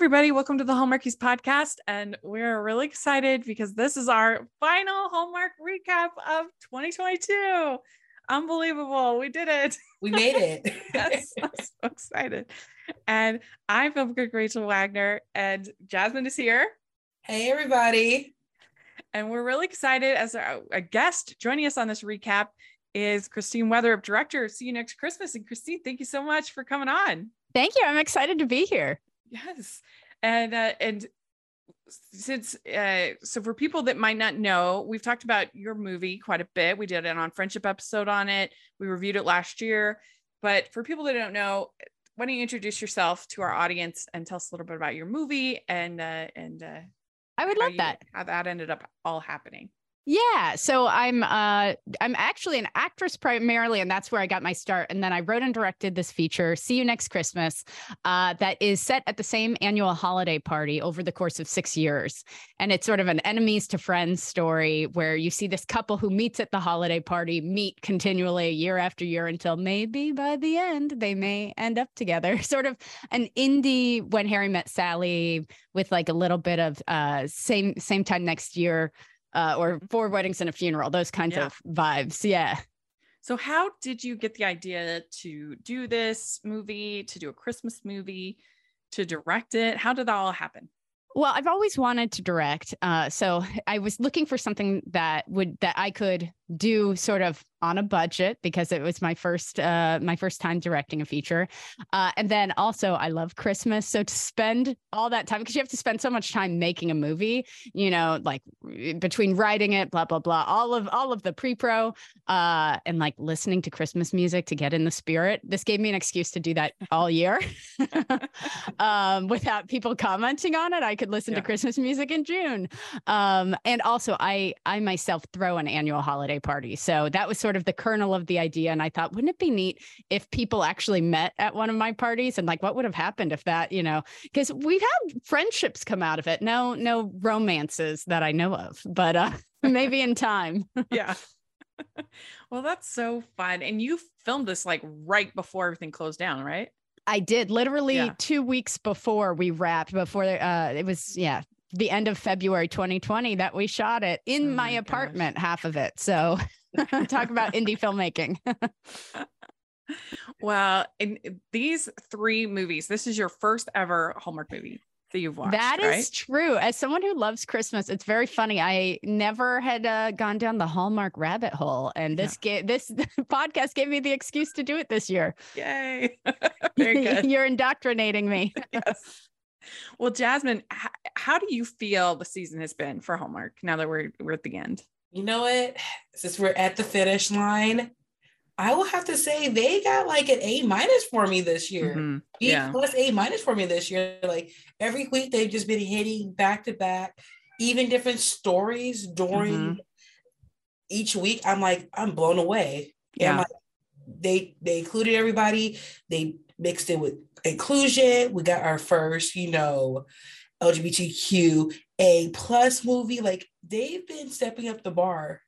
everybody. Welcome to the Hallmarkies podcast. And we're really excited because this is our final Hallmark recap of 2022. Unbelievable. We did it. We made it. yes, I'm so excited. And I'm film critic Rachel Wagner, and Jasmine is here. Hey, everybody. And we're really excited as a, a guest joining us on this recap is Christine Weatherup, director of See You Next Christmas. And Christine, thank you so much for coming on. Thank you. I'm excited to be here. Yes. And uh, and since uh, so for people that might not know, we've talked about your movie quite a bit. We did an on friendship episode on it. We reviewed it last year. But for people that don't know, why don't you introduce yourself to our audience and tell us a little bit about your movie and uh, and uh, I would love that. How that ended up all happening. Yeah, so I'm uh I'm actually an actress primarily and that's where I got my start and then I wrote and directed this feature See You Next Christmas uh that is set at the same annual holiday party over the course of 6 years and it's sort of an enemies to friends story where you see this couple who meets at the holiday party meet continually year after year until maybe by the end they may end up together sort of an indie when Harry met Sally with like a little bit of uh same same time next year uh, or four weddings and a funeral, those kinds Yeah. of vibes. Yeah. So how did you get the idea to do this movie, to do a Christmas movie, to direct it? How did that all happen? Well, I've always wanted to direct. Uh, so I was looking for something that would that I could do sort of on a budget because it was my first uh, my first time directing a feature, uh, and then also I love Christmas. So to spend all that time because you have to spend so much time making a movie, you know, like between writing it, blah blah blah, all of all of the pre pro, uh, and like listening to Christmas music to get in the spirit. This gave me an excuse to do that all year. um, without people commenting on it. I could listen Yeah. to Christmas music in June. Um, and also I I myself throw an annual holiday party. So that was sort of the kernel of the idea. And I thought, wouldn't it be neat if people actually met at one of my parties and like what would have happened if that, you know, because we've had friendships come out of it. No, no romances that I know of, but uh maybe in time. yeah. well, that's so fun. And you filmed this like right before everything closed down, right? I did literally Yeah. two weeks before we wrapped, before uh, it was, yeah, the end of February 2020 that we shot it in Oh my, my apartment, half of it. So talk about indie filmmaking. Well, in these three movies, this is your first ever Hallmark movie that you've watched. That is right? true. As someone who loves Christmas, it's very funny. I never had uh, gone down the Hallmark rabbit hole, and this ga- this podcast gave me the excuse to do it this year. Yay. You're indoctrinating me. yes. Well, Jasmine, how do you feel the season has been for Hallmark now that we're we're at the end? You know what? Since we're at the finish line, I will have to say they got like an A minus for me this year. Mhm. B Yeah. plus A minus for me this year. Like every week they've just been hitting back to back, even different stories during Mhm. each week. I'm like, I'm blown away. Yeah. like, they they included everybody, they mixed it with inclusion. We got our first, you know, LGBTQ A plus movie. Like they've been stepping up the bar.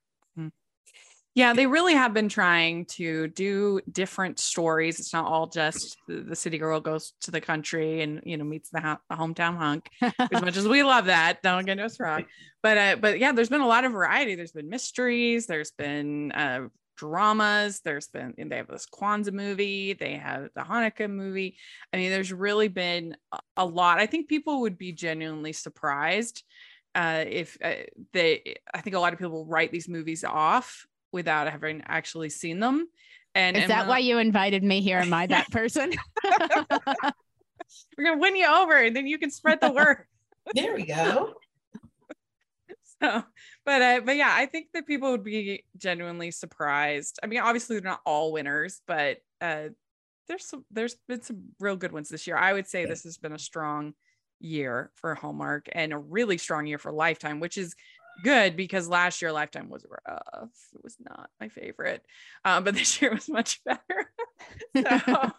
Yeah, they really have been trying to do different stories. It's not all just the, the city girl goes to the country and you know meets the, ho- the hometown hunk. As much as we love that, don't get us wrong. But uh, but yeah, there's been a lot of variety. There's been mysteries. There's been uh, dramas. There's been they have this Kwanzaa movie. They have the Hanukkah movie. I mean, there's really been a- a lot. I think people would be genuinely surprised uh, if uh, they. I think a lot of people write these movies off without having actually seen them. And Is and that why you invited me here? Am I that person? we're gonna win you over, and then you can spread the word. There we go. So, but uh, but yeah, I think that people would be genuinely surprised. I mean, obviously they're not all winners, but uh, there's some there's been some real good ones this year. I would say this has been a strong year for Hallmark and a really strong year for Lifetime, which is good because last year Lifetime was rough. It was not my favorite, um, but this year was much better. so.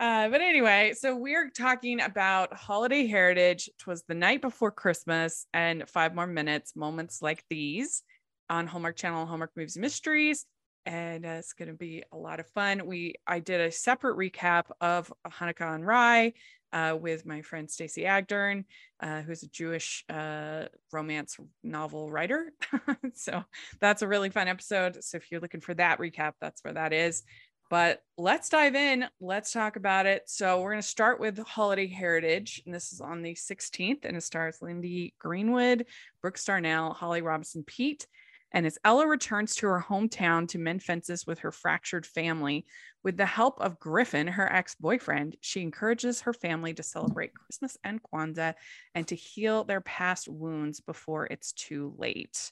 Uh, but anyway, so we're talking about holiday heritage. It was the night before Christmas and five more minutes, moments like these on Hallmark Channel, Hallmark Movies Mysteries. And uh, it's going to be a lot of fun. We I did a separate recap of Hanukkah on Rye uh, with my friend Stacey Agdern, uh, who's a Jewish uh, romance novel writer. so that's a really fun episode. So if you're looking for that recap, that's where that is. But let's dive in. Let's talk about it. So we're going to start with Holiday Heritage, and this is on the 16th, and it stars Lindy Greenwood, Brooks Darnell, Holly Robinson Peete. And as Ella returns to her hometown to mend fences with her fractured family, with the help of Griffin, her ex boyfriend, she encourages her family to celebrate Christmas and Kwanzaa and to heal their past wounds before it's too late.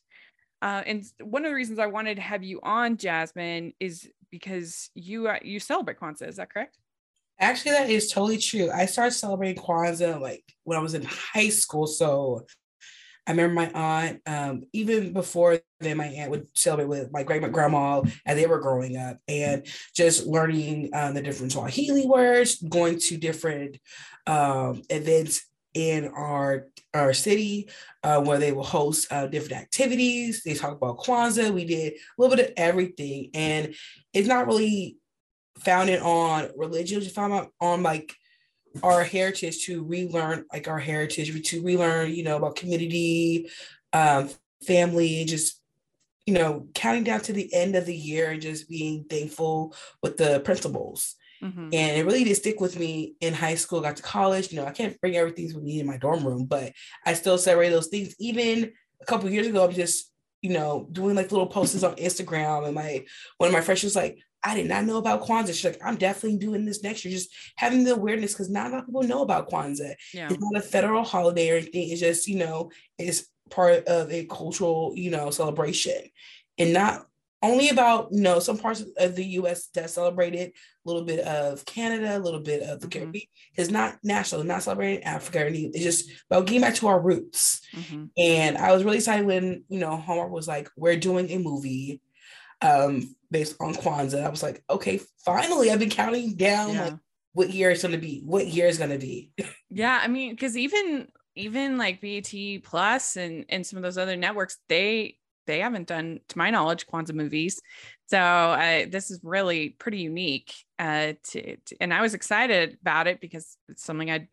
Uh, and one of the reasons I wanted to have you on, Jasmine, is because you uh, you celebrate Kwanzaa. Is that correct? Actually, that is totally true. I started celebrating Kwanzaa like when I was in high school. So I remember my aunt, um, even before then, my aunt would celebrate with my great grandma as they were growing up, and just learning um, the different Swahili words, going to different um, events in our our city uh, where they will host uh, different activities. They talk about Kwanzaa. We did a little bit of everything, and it's not really founded on religion. It's founded on like our heritage to relearn like our heritage, to relearn you know about community, um, family, just you know counting down to the end of the year and just being thankful with the principles. Mm-hmm. And it really did stick with me in high school, got to college. You know, I can't bring everything with me in my dorm room, but I still celebrate those things. Even a couple years ago, I'm just, you know, doing like little posts on Instagram. And my one of my friends was like, I did not know about Kwanzaa. She's like, I'm definitely doing this next year. Just having the awareness because not a lot of people know about Kwanzaa. Yeah. It's not a federal holiday or anything. It's just, you know, it's part of a cultural, you know, celebration. And not only about you know some parts of the U.S. that celebrated a little bit of Canada, a little bit of the mm-hmm. Caribbean. It's not national, not celebrating Africa or. It's just about getting back to our roots. Mm-hmm. And I was really excited when you know Hallmark was like, "We're doing a movie um, based on Kwanzaa." I was like, "Okay, finally!" I've been counting down yeah. like what year it's going to be, what year is going to be. yeah, I mean, because even even like BET Plus and and some of those other networks, they they haven't done, to my knowledge, Kwanzaa movies. So uh, this is really pretty unique. Uh, to, to, and I was excited about it because it's something I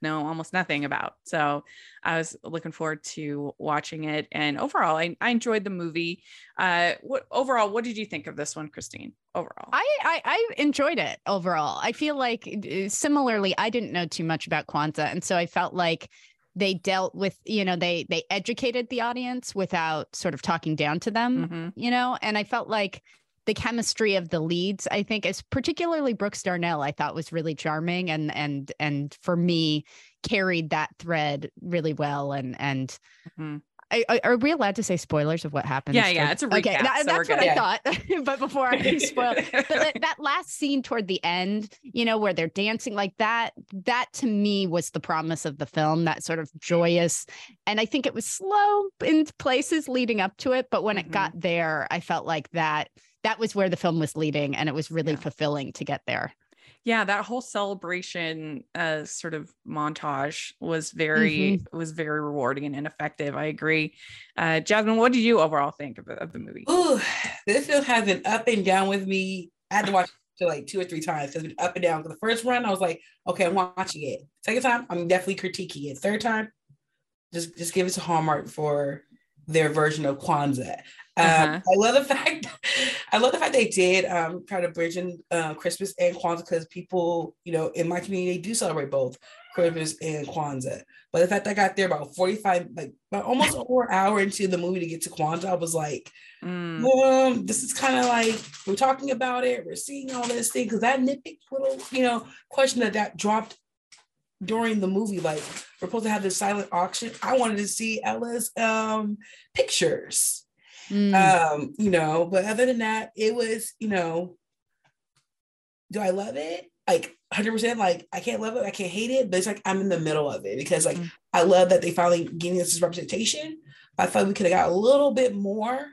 know almost nothing about. So I was looking forward to watching it. And overall, I, I enjoyed the movie. Uh, what overall, what did you think of this one, Christine? Overall, I, I, I enjoyed it. Overall, I feel like uh, similarly, I didn't know too much about Kwanzaa, and so I felt like they dealt with you know they they educated the audience without sort of talking down to them mm-hmm. you know and i felt like the chemistry of the leads i think is particularly brooks darnell i thought was really charming and and and for me carried that thread really well and and mm-hmm. I, are we allowed to say spoilers of what happens? Yeah, yeah, it's a recap. Okay, that, so that's what I thought. but before I spoil, but that, that last scene toward the end, you know, where they're dancing like that, that to me was the promise of the film. That sort of joyous, and I think it was slow in places leading up to it, but when mm-hmm. it got there, I felt like that that was where the film was leading, and it was really yeah. fulfilling to get there yeah that whole celebration uh sort of montage was very mm-hmm. was very rewarding and effective i agree. Uh jasmine what did you overall think of, of the movie? Ooh, this film has been up and down with me. I had to watch it like two or three times because up and down. For the first run i was like okay i'm watching it. Second time i'm definitely critiquing it. Third time just just give it to hallmark for their version of Kwanzaa. Um, uh-huh. I love the fact I love the fact they did um, try to bridge in uh, Christmas and Kwanzaa because people, you know, in my community they do celebrate both Christmas and Kwanzaa. But the fact I got there about 45, like about almost a whole hour into the movie to get to Kwanzaa, I was like, mm. um, this is kind of like we're talking about it, we're seeing all this thing. Cause that nitpick little, you know, question that that dropped during the movie, like we're supposed to have this silent auction. I wanted to see Ella's um pictures. Mm. Um, you know, but other than that, it was, you know, do I love it? Like 100% like I can't love it, I can't hate it, but it's like I'm in the middle of it because like mm. I love that they finally giving us this representation. I thought we could have got a little bit more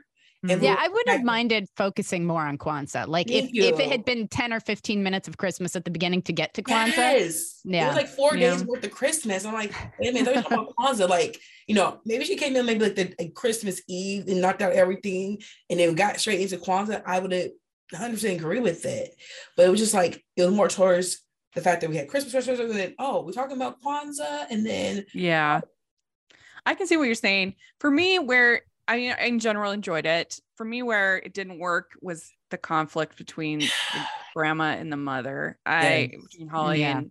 and yeah, I wouldn't have minded focusing more on Kwanzaa. Like if, if it had been 10 or 15 minutes of Christmas at the beginning to get to Kwanzaa. Yes. Yeah. It was like four yeah. days worth of Christmas. I'm like, wait a minute, they're talking about Kwanzaa. Like, you know, maybe she came in maybe like the Christmas Eve and knocked out everything and then got straight into Kwanzaa. I would have 100% agree with it. But it was just like, it was more towards the fact that we had Christmas, Christmas, and then oh, we're talking about Kwanzaa, and then yeah, I can see what you're saying. For me, where I mean, in general enjoyed it. For me, where it didn't work was the conflict between the grandma and the mother. I between Holly yeah. and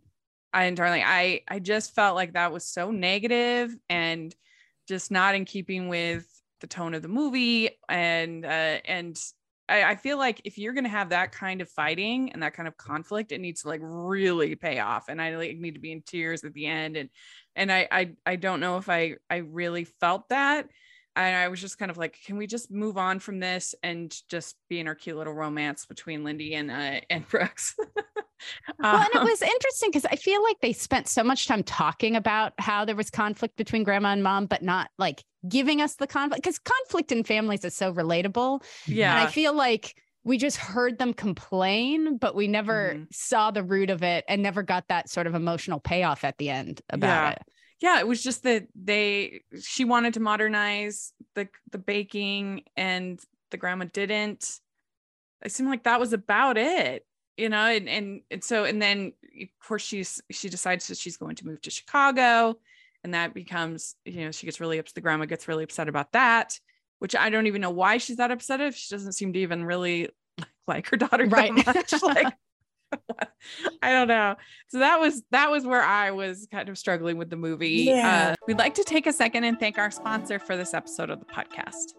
I and Darling. I I just felt like that was so negative and just not in keeping with the tone of the movie and uh, and I, I feel like if you're gonna have that kind of fighting and that kind of conflict, it needs to like really pay off. And I like need to be in tears at the end. And and I I I don't know if I I really felt that. And I was just kind of like, can we just move on from this and just be in our cute little romance between Lindy and uh, and Brooks? well, and it um, was interesting because I feel like they spent so much time talking about how there was conflict between grandma and mom, but not like giving us the conflict because conflict in families is so relatable. Yeah. And I feel like we just heard them complain, but we never mm-hmm. saw the root of it and never got that sort of emotional payoff at the end about yeah. it. Yeah, it was just that they she wanted to modernize the the baking and the grandma didn't. It seemed like that was about it, you know, and and, and so and then of course she's she decides that she's going to move to Chicago and that becomes you know she gets really upset the grandma gets really upset about that which i don't even know why she's that upset if she doesn't seem to even really like her daughter right much like I don't know. So that was that was where I was kind of struggling with the movie. Yeah. Uh, we'd like to take a second and thank our sponsor for this episode of the podcast.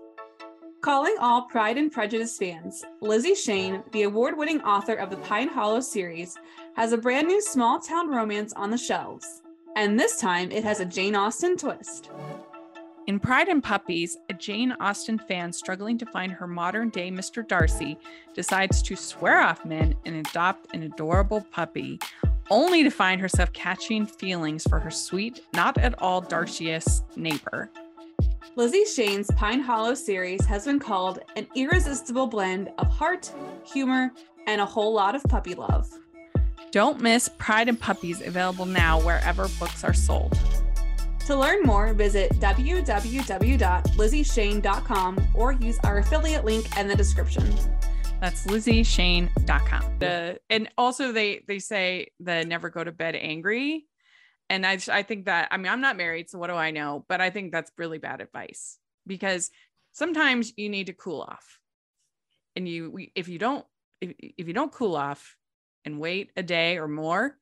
Calling all Pride and Prejudice fans, Lizzie Shane, the award winning author of the Pine Hollow series, has a brand new small town romance on the shelves and this time it has a Jane Austen twist. In Pride and Puppies, a Jane Austen fan struggling to find her modern day Mr. Darcy decides to swear off men and adopt an adorable puppy, only to find herself catching feelings for her sweet, not at all Darcious neighbor. Lizzie Shane's Pine Hollow series has been called an irresistible blend of heart, humor, and a whole lot of puppy love. Don't miss Pride and Puppies available now wherever books are sold. To learn more, visit www.lizzieshane.com or use our affiliate link in the description. That's lizzieshane.com. The, and also they they say the never go to bed angry. And I I think that I mean I'm not married, so what do I know? But I think that's really bad advice because sometimes you need to cool off. And you if you don't if, if you don't cool off, and wait a day or more,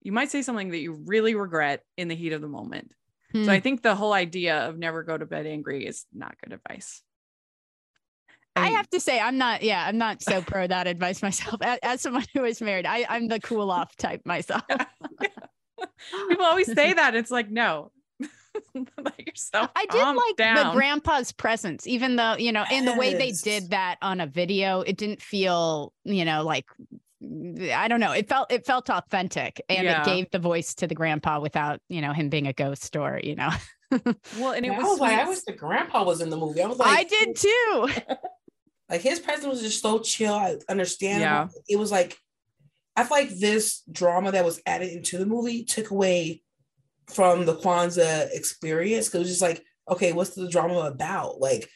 you might say something that you really regret in the heat of the moment. Hmm. So I think the whole idea of never go to bed angry is not good advice. I have to say, I'm not, yeah, I'm not so pro that advice myself. As, as, someone who is married, I, I'm the cool off type myself. Yeah. People always say that. It's like, no, let yourself I did like down. the grandpa's presence, even though, you know, in the way they did that on a video, it didn't feel, you know, like I don't know. It felt it felt authentic and yeah. it gave the voice to the grandpa without, you know, him being a ghost or, you know. well, and it was, I was like, I wish the grandpa was in the movie. I was like, I did too. like his presence was just so chill. I understand. Yeah. It was like I feel like this drama that was added into the movie took away from the Kwanzaa experience because it was just like, okay, what's the drama about? Like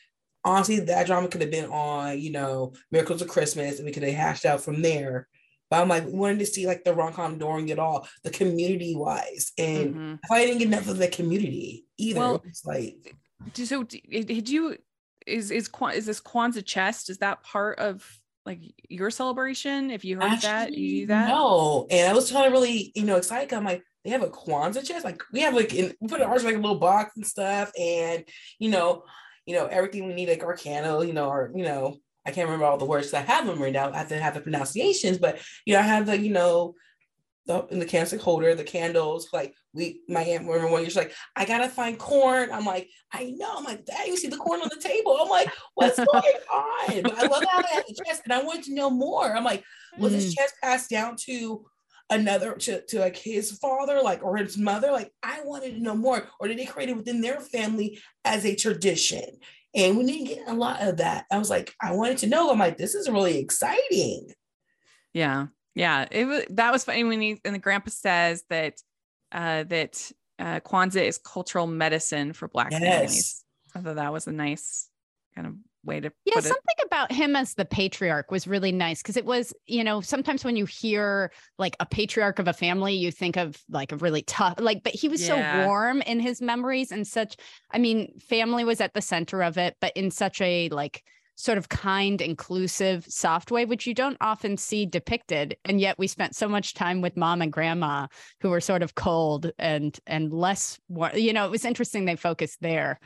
honestly, that drama could have been on, you know, Miracles of Christmas, and we could have hashed out from there. But I'm like, we wanted to see like the rom com during it all, the community wise, and mm-hmm. I didn't get enough of the community either, well, it's like. So did you? Is is is this Kwanzaa chest? Is that part of like your celebration? If you heard Actually, that, you do that? No, and I was trying to really, you know, excited. I'm like, they have a Kwanzaa chest. Like we have like in, we put ours like a little box and stuff, and you know, you know, everything we need, like our candle, you know, or, you know, I can't remember all the words I have them written down. I have to have the pronunciations, but you know, I have the, you know, the in the candlestick holder, the candles, like we my aunt remember one year like, I gotta find corn. I'm like, I know. I'm like, Dad, you see the corn on the table. I'm like, what's going on? But I love how they had the chest and I wanted to know more. I'm like, was mm. this chest passed down to another to, to like his father like or his mother like i wanted to know more or did they create it within their family as a tradition and we didn't get a lot of that. I was like i wanted to know. I'm like this is really exciting. Yeah. Yeah. It was that was funny when he and the grandpa says that uh that uh kwanzaa is cultural medicine for black yes. families. I thought that was a nice kind of way to Yeah, put it. something about him as the patriarch was really nice because it was, you know, sometimes when you hear like a patriarch of a family, you think of like a really tough, like, but he was Yeah. so warm in his memories and such. I mean, family was at the center of it, but in such a like sort of kind, inclusive, soft way, which you don't often see depicted. And yet we spent so much time with mom and grandma who were sort of cold and and less, wa- you know, it was interesting they focused there.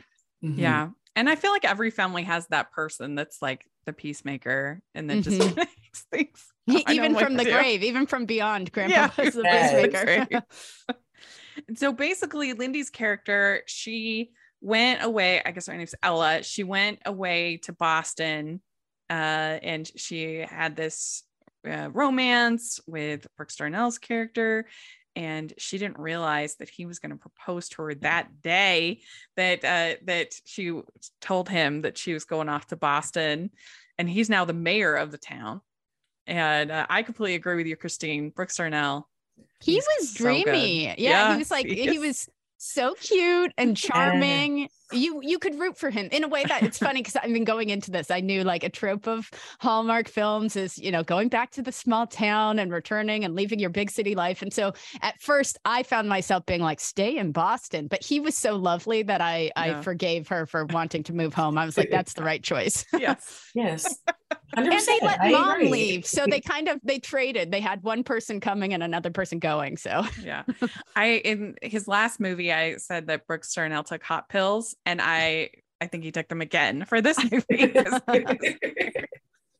Mhm. Yeah. And I feel like every family has that person that's like the peacemaker and then just Mhm. makes things. Even from the do. grave, even from beyond, grandpa Yeah, was the yes. peacemaker. And so basically, Lindy's character, she went away. I guess her name's Ella. She went away to Boston, uh, and she had this uh, romance with Brooks Darnell's character. And she didn't realize that he was going to propose to her that day. That uh, that she told him that she was going off to Boston, and he's now the mayor of the town. And uh, I completely agree with you, Christine. Brooks Darnell he was so dreamy. Yeah, Yeah, he was like he he was so cute and charming. You you could root for him in a way that it's funny because I've been going into this. I knew like a trope of Hallmark films is you know going back to the small town and returning and leaving your big city life. And so at first I found myself being like, stay in Boston. But he was so lovely that I Yeah. I forgave her for wanting to move home. I was like, that's the right choice. yes. Yes. 100%. and they let I mom agree. leave so they kind of they traded. They had one person coming and another person going so. Yeah. I in his last movie i said that brooks darnell took hot pills and i i think he took them again for this movie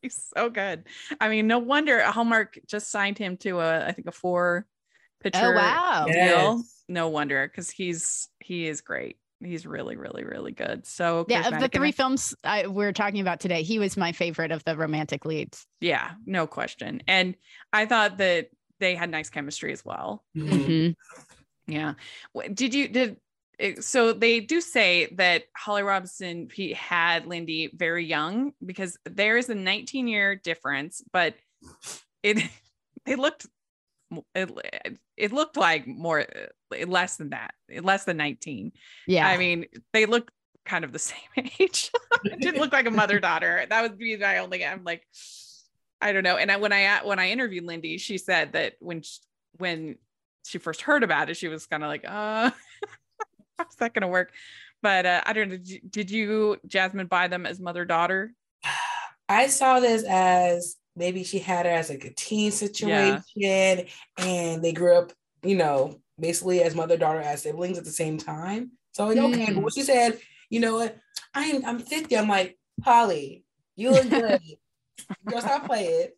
he's so good. I mean no wonder hallmark just signed him to a i think a four oh, picture oh wow. deal. Yes. no wonder because he's he is great he's really really really good so yeah of the three I- films I, we're talking about today he was my favorite of the romantic leads yeah no question and i thought that they had nice chemistry as well Mhm. Mhm. Yeah. Did you did so they do say that Holly Robinson Peete had Lindy very young because there is a 19 year difference, but it they looked it, it looked like more uh, less than that, less than 19. yeah I mean, they look kind of the same age. it didn't look like a mother daughter. That would be my only. I'm like, I don't know. And I, when I when I interviewed Lindy, she said that when she, when she first heard about it, she was kind of like, uh, how's that gonna work? But uh, I don't know. Did you, did you Jasmine buy them as mother daughter? I saw this as maybe she had her as like a teen situation and they grew up, you know, basically as mother daughter as siblings at the same time. So like, okay, but Mm. when she said, you know what, I'm I'm 50, I'm like, Holly, you look good. Girl, stop playing.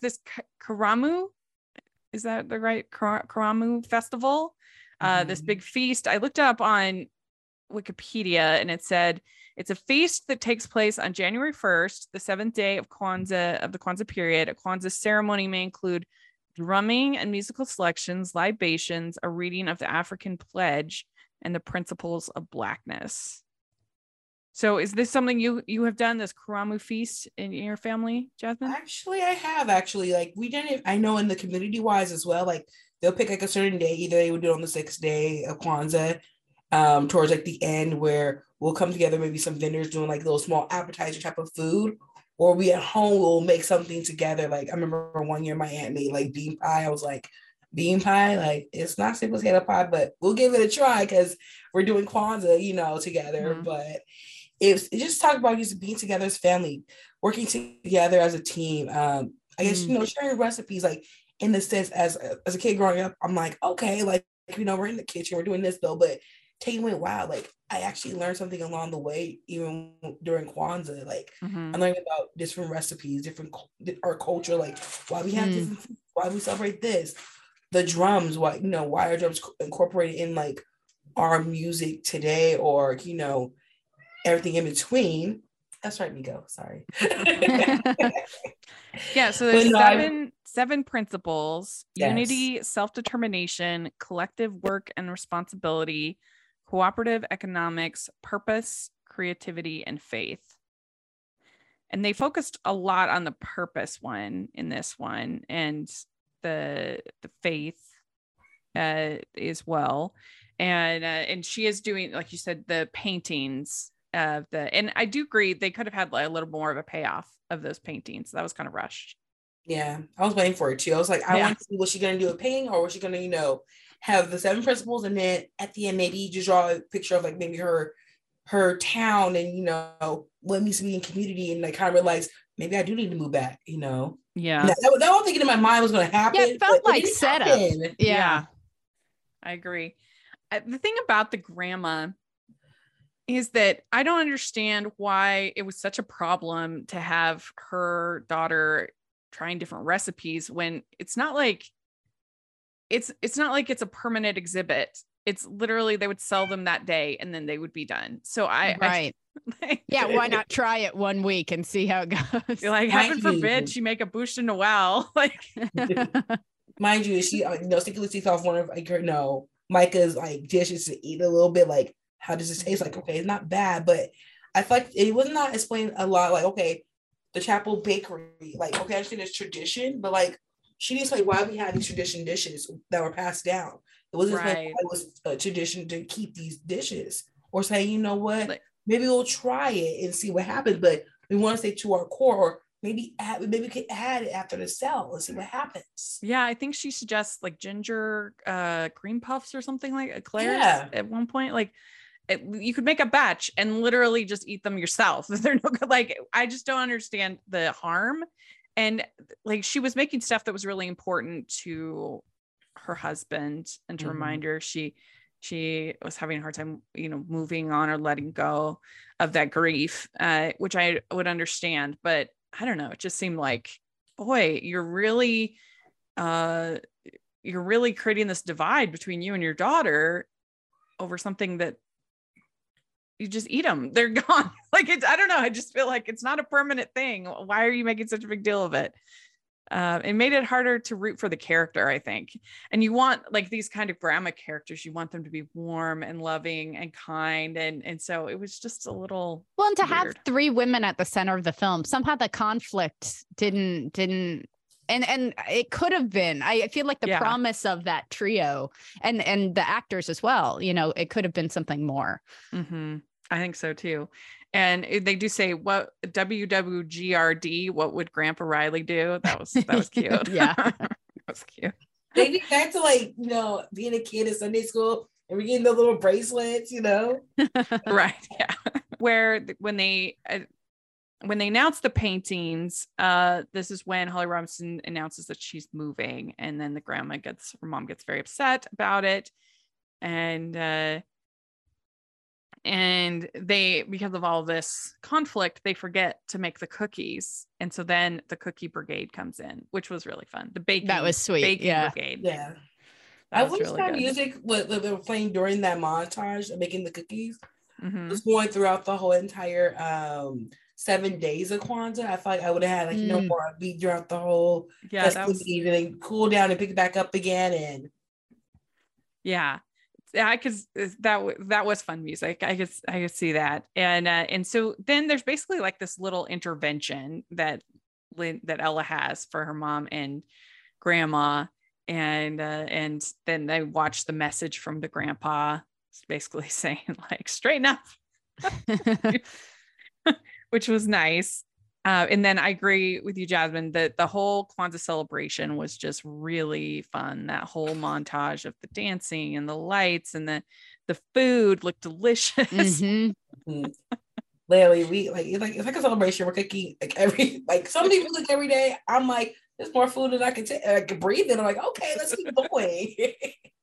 This Karamu, is that the right Kara- Karamu festival? uh, this Mhm. big feast. I looked up on Wikipedia and it said it's a feast that takes place on January 1st, the seventh day of Kwanzaa of the Kwanzaa period. A Kwanzaa ceremony may include drumming and musical selections, libations, a reading of the African pledge, and the principles of blackness. So is this something you you have done this Karamu feast in your family, Jasmine? Actually, I have actually like we didn't. I know in the community wise as well. Like they'll pick like a certain day. Either they would do it on the sixth day of Kwanzaa, um, towards like the end where we'll come together. Maybe some vendors doing like little small appetizer type of food, or we at home will make something together. Like I remember one year my aunt made like bean pie. I was like. Bean pie, like it's not simple potato pie, but we'll give it a try because we're doing Kwanzaa, you know, together. Mhm. But it's it just talk about just being together as family, working together as a team. Um, I guess Mm. you know sharing recipes like in the sense as as a kid growing up, I'm like okay, like you know we're in the kitchen, we're doing this though, but taking away wow, like I actually learned something along the way even during Kwanzaa. Like Mhm. I'm learning about different recipes, different our culture, like why we have Mm. food, why we celebrate this, the drums, why you know why are drums incorporated in like our music today, or you know everything in between. That's right, Miko. Sorry. Yeah, so there's no, I- seven seven principles: Yes. unity, self-determination, collective work and responsibility, cooperative economics, purpose, creativity, and faith. And they focused a lot on the purpose one in this one and the the faith uh as well. And uh, and she is doing like you said the paintings of the and I do agree they could have had like a little more of a payoff of those paintings. That was kind of rushed. Yeah, I was waiting for it too. I was like, I Yeah. want to see what she's gonna do a painting, or was she gonna, you know, have the seven principles, and then at the end maybe just draw a picture of like maybe her her town and you know what needs to be in community, and like kind of realize maybe I do need to move back. You know, Yeah. that, that, that was thinking in my mind was gonna happen. Yeah, it felt like didn't setup. happen. Yeah. I agree. Uh, The thing about the grandma is that I don't understand why it was such a problem to have her daughter trying different recipes when it's not like it's it's not like it's a permanent exhibit. It's literally they would sell them that day and then they would be done. So I, right. I Yeah. Why not try it one week and see how it goes? You're like heaven Mind you- forbid she make a boosh in a Noel. Like Mind you, she uh, you know secretly takes off one of like her no Micah's like dishes to eat a little bit. Like, how does this taste? Like, okay, it's not bad, but I feel like it was not explained a lot. Like, okay, the Chapel Bakery, like, okay, I understand it's tradition, but like, she didn't explain why we had these tradition dishes that were passed down. It wasn't Right. it was a tradition to keep these dishes, or say, you know what, Like- maybe we'll try it and see what happens. But we want to stay to our core, or maybe add, maybe we could add it after the sell and see what happens. Yeah, I think she suggests like ginger uh green puffs or something like eclairs Yeah. at one point. Like it, you could make a batch and literally just eat them yourself. They're no good. Like I just don't understand the harm. And like she was making stuff that was really important to her husband and to Mhm. remind her she she was having a hard time, you know, moving on or letting go of that grief, uh, which I would understand. But I don't know. It just seemed like, boy, you're really uh you're really creating this divide between you and your daughter over something that you just eat them they're gone like it's i don't know i just feel like it's not a permanent thing why are you making such a big deal of it uh, it made it harder to root for the character i think and you want like these kind of grandma characters you want them to be warm and loving and kind and and so it was just a little Well, and to have three women at the center of the film, somehow the conflict didn't didn't and and it could have been. I feel like the Yeah. promise of that trio and and the actors as well. You know, it could have been something more. Mhm. I think so too. And they do say what wwgrd what would grandpa riley do? That was that was cute. Yeah. that was cute. They get back to like, you know, being a kid in Sunday school and we're getting the little bracelets, you know. right yeah. Where when they uh, when they announce the paintings uh this is when holly robinson announces that she's moving and then the grandma gets her mom gets very upset about it. And uh and they because of all this conflict they forget to make the cookies and so then the cookie brigade comes in which was really fun the baking That was sweet, baking yeah. brigade Yeah. that I wish really that good music what what they were playing during that montage of making the cookies Mhm. was going throughout the whole entire um seven days of Kwanzaa. I felt like I would have had like you know Mm. more beat throughout the whole yeah that was festivities and then cool down and pick it back up again and yeah yeah i could that that was fun music. I could i could see that. And uh, and so then there's basically like this little intervention that Lynn, that ella has for her mom and grandma. And uh, and then they watch the message from the grandpa basically saying like straighten up. Which was nice uh, and then I agree with you, Jasmine, that the whole Kwanzaa celebration was just really fun. That whole montage of the dancing and the lights and the the food looked delicious. Mhm. literally we like it's like it's like a celebration. We're cooking like every like some people cook every day. I'm like, there's more food than I can take. I can breathe in. I'm like, okay, let's keep going.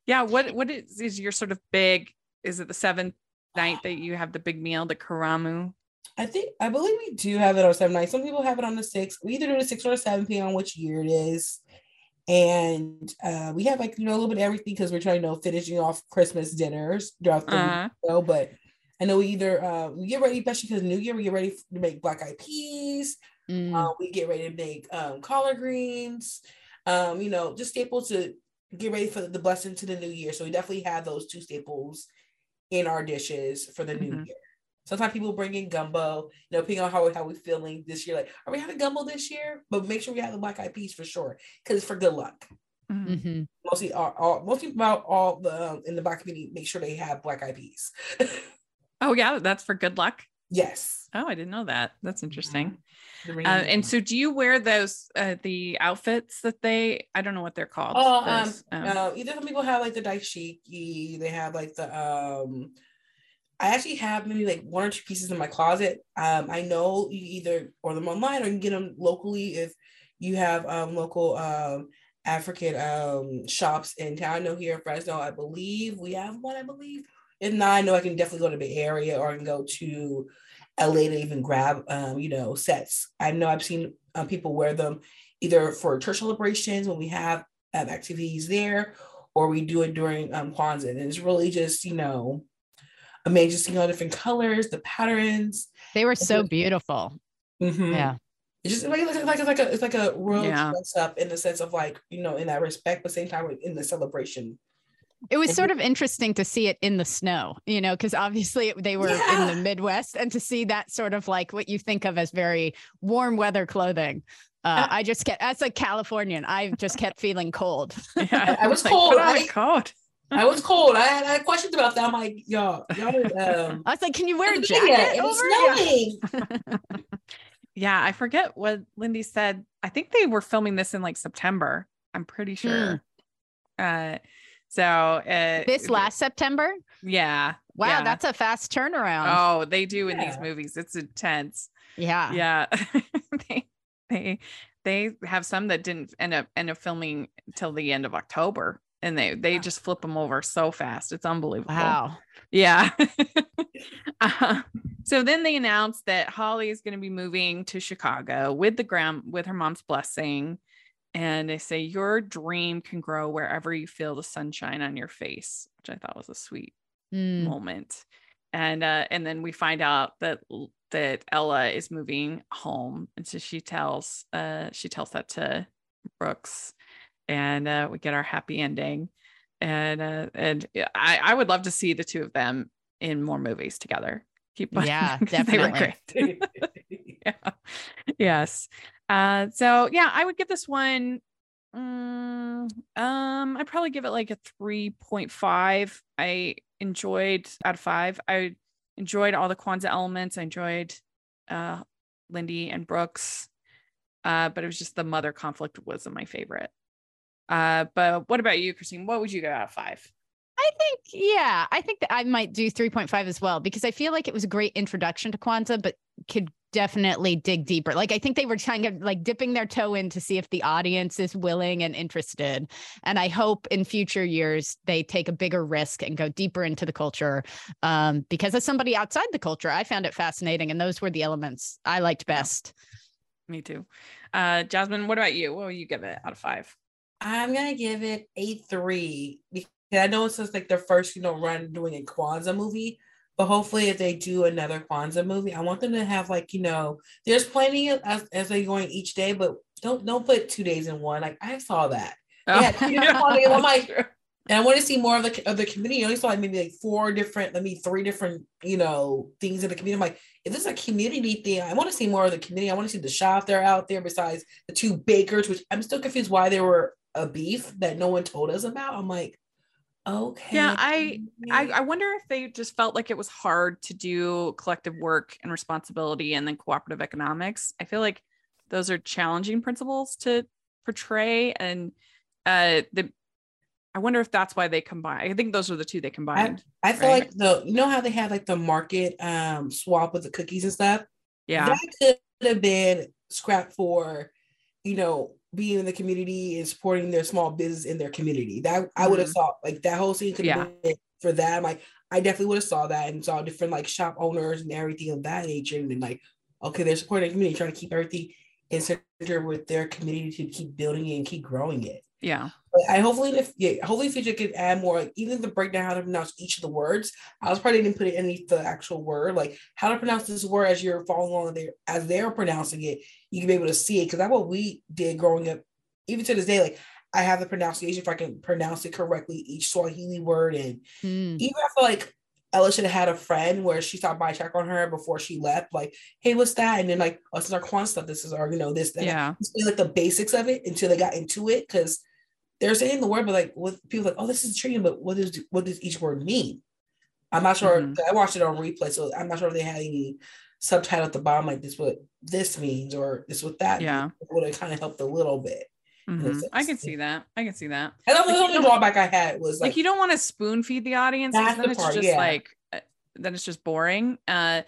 Yeah. What what is, is your sort of big? Is it the seventh night that you have the big meal, the karamu? I think I believe we do have it on seven nights. Some people have it on the six. We either do the six or the seven, depending on which year it is. And uh, we have like you know a little bit of everything because we're trying to know finishing off Christmas dinners throughout the Uh-huh. week. You know, but I know we either uh, we get ready, especially because New Year, we get ready to make black eyed peas. Mm. Uh, we get ready to make um, collard greens. Um, you know, just staples to get ready for the blessing to the new year. So we definitely have those two staples in our dishes for the new Mhm. year. Sometimes people bring in gumbo, you know, depending on how, how we're feeling this year. Like, are we having gumbo this year? But make sure we have the black eyed peas for sure, because it's for good luck. Mhm. Mhm. Mostly, all, all mostly about all the um, in the black community make sure they have black eyed peas. Oh yeah, that's for good luck. Yes. Oh, I didn't know that. That's interesting. The Uh, and so, do you wear those uh, the outfits that they? I don't know what they're called. Oh, um, Those, um, uh, either some people have like the dashiki, they have like the um I actually have maybe like one or two pieces in my closet. Um, I know you either order them online or you can get them locally if you have um local um African um shops in town. I know here in Fresno, I believe we have one, I believe. If not, I know I can definitely go to the Area or I can go to LA to even grab um, you know, sets. I know I've seen um, people wear them either for church celebrations when we have um, activities there, or we do it during um, Kwanzaa. And it's really just, you know, amazing seeing all different colors, the patterns. They were so beautiful. Mhm. Yeah. It's just like, like, like, it's like a it's like a royal Yeah. dress up in the sense of like, you know, in that respect, but same time in the celebration. It was Mhm. sort of interesting to see it in the snow, you know, because obviously they were in the Midwest and to see that sort of like what you think of as very warm weather clothing. Uh, I just kept, as a Californian, I just kept feeling cold. yeah, I was like, cold, a right? coat. I was cold. I had, I had questions about that. I'm like, y'all, y'all um I was like, can you wear a jacket and over? it's Yeah. snowing. Yeah, I forget what Lindy said. I think they were filming this in like September. I'm pretty sure. Uh, so uh, This last September? yeah, Wow, yeah. that's a fast turnaround. Oh, they do in these movies. It's intense. yeah. Yeah, they they they have some that didn't end up end up filming till the end of October, and they they just flip them over so fast. It's unbelievable. Wow. Yeah. uh, so then they announced that Holly is going to be moving to Chicago with the grand with her mom's blessing. And they say your dream can grow wherever you feel the sunshine on your face, which I thought was a sweet Mm. moment. And uh, and then we find out that that Ella is moving home, and so she tells uh she tells that to Brooks, and uh, we get our happy ending. And uh, and I I would love to see the two of them in more movies together. Keep Yeah, they were definitely. great. yeah. Yes. Uh, so yeah, I would give this one. mm, um, I'd probably give it like a 3.5. I enjoyed out of five. I enjoyed all the Kwanzaa elements. I enjoyed uh Lindy and Brooks. Uh, but it was just the mother conflict wasn't my favorite. Uh, but what about you, Christine? What would you go out of five? I think, yeah, I think that I might do 3.5 as well because I feel like it was a great introduction to Kwanzaa, but could definitely dig deeper. Like, I think they were kind of like dipping their toe in to see if the audience is willing and interested. And I hope in future years they take a bigger risk and go deeper into the culture. Um, because as somebody outside the culture, I found it fascinating. And those were the elements I liked best. Me too. Uh, Jasmine, what about you? What would you give it out of five? I'm gonna give it a three because I know it's just like their first, you know, run doing a Kwanzaa movie. But hopefully, if they do another Kwanzaa movie, I want them to have like you know, there's plenty of, as as they going each day, but don't don't put two days in one. Like I saw that, oh, Yeah, you I'm like- and I want to see more of the of the community. I only saw like maybe like four different, let me three different, you know, things in the community. I'm like, if this is a community thing, I want to see more of the community. I want to see the shop they're out there besides the two bakers, which I'm still confused why they were a beef that no one told us about. I'm like, okay. Yeah, I- I, I wonder if they just felt like it was hard to do collective work and responsibility and then cooperative economics. I feel like those are challenging principles to portray. And uh the I wonder if that's why they combine. I think those are the two they combined. I feel right? like the you know how they have like the market um swap with the cookies and stuff. yeah. that could have been scrapped for, you know, being in the community and supporting their small business in their community. That I would have Mhm. saw like that whole scene could have Yeah. been for that. I'm like, I definitely would have saw that and saw different like shop owners and everything of that nature. And then like, okay, they're supporting the community, trying to keep everything in center with their community to keep building it and keep growing it. Yeah. But I hopefully if yeah, hopefully future could add more, like even the breakdown how to pronounce each of the words. I was probably didn't put it underneath the actual word, like how to pronounce this word as you're following along there as they're pronouncing it, you can be able to see it. Cause that's what we did growing up, even to this day. Like I have the pronunciation if I can pronounce it correctly, each Swahili word. And Hmm. even I feel like Ella should have had a friend where she stopped by check on her before she left, like, hey, what's that? And then like, oh, this is our Kwan stuff. This is our, you know, this, that. Yeah. Like the basics of it until they got into it because they're saying the word, but like with people like, oh, this is training, but what does what does each word mean? I'm not sure. Mhm. I watched it on replay, so I'm not sure if they had any subtitle at the bottom like this what this means or this what that Yeah. would have kind of helped a little bit. Mhm. I can see that. I can see that. And the Like, you only drawback I had was Like, like, you don't want to spoon feed the audience. Then the it's part, just yeah. like uh, then it's just boring. Uh,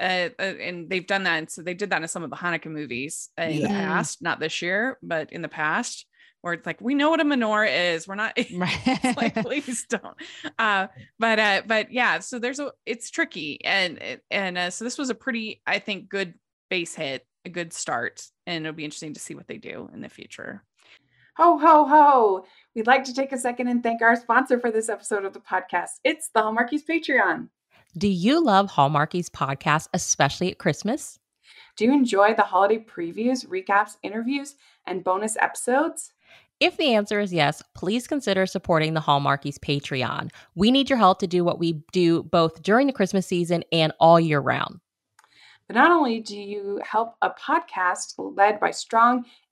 uh, uh, and they've done that. And so they did that in some of the Hanukkah movies in the past, not this year, but in the past, where it's like we know what a menorah is. We're not like please don't uh but uh but yeah so there's a it's tricky and and uh, so this was a pretty i think good base hit a good start and it'll be interesting to see what they do in the future Ho, ho, ho. We'd like to take a second and thank our sponsor for this episode of the podcast. It's the Hallmarkies Patreon. Do you love Hallmarkies podcast, especially at Christmas? Do you enjoy the holiday previews, recaps, interviews, and bonus episodes? If the answer is yes, please consider supporting the Hallmarkies Patreon. We need your help to do what we do both during the Christmas season and all year round. But not only do you help a podcast led by strong,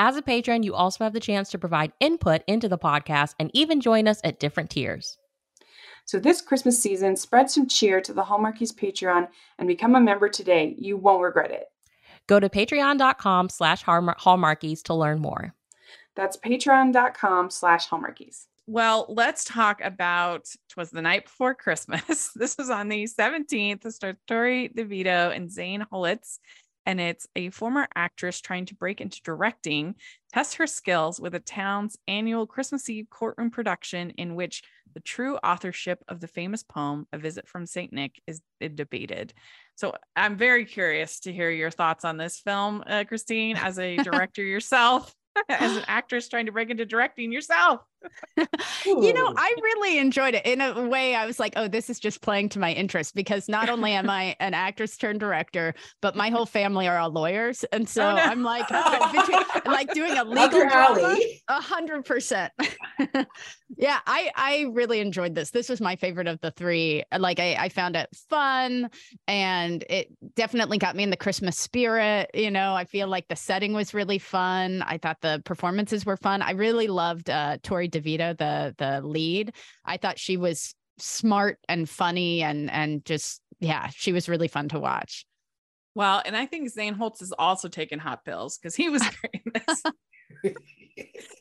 As a patron, you also have the chance to provide input into the podcast and even join us at different tiers. So this Christmas season, spread some cheer to the Hallmarkies Patreon and become a member today. You won't regret it. Go to patreon.com slash hallmarkies to learn more. That's patreon.com slash hallmarkies. well let's talk about twas the night before christmas this was on the 17th it stars tori devito and zane holtz and it's a former actress trying to break into directing test her skills with a town's annual christmas eve courtroom production in which the true authorship of the famous poem a visit from saint nick is debated. So i'm very curious to hear your thoughts on this film uh, christine as a director yourself as an actress trying to break into directing yourself you know, I really enjoyed it. In a way, I was like, oh, this is just playing to my interest because not only am I an actress turned director, but my whole family are all lawyers. And so Oh, no. I'm like, oh, between, like doing a legal drama. A hundred percent. Yeah, I I really enjoyed this. This was my favorite of the three. Like I, I found it fun and it definitely got me in the Christmas spirit. You know, I feel like the setting was really fun. I thought the performances were fun. I really loved uh Tori DeVito, the the lead. I thought she was smart and funny and and just yeah, she was really fun to watch. Well, and I think Zane Holtz has also taken hot pills because he was great in this.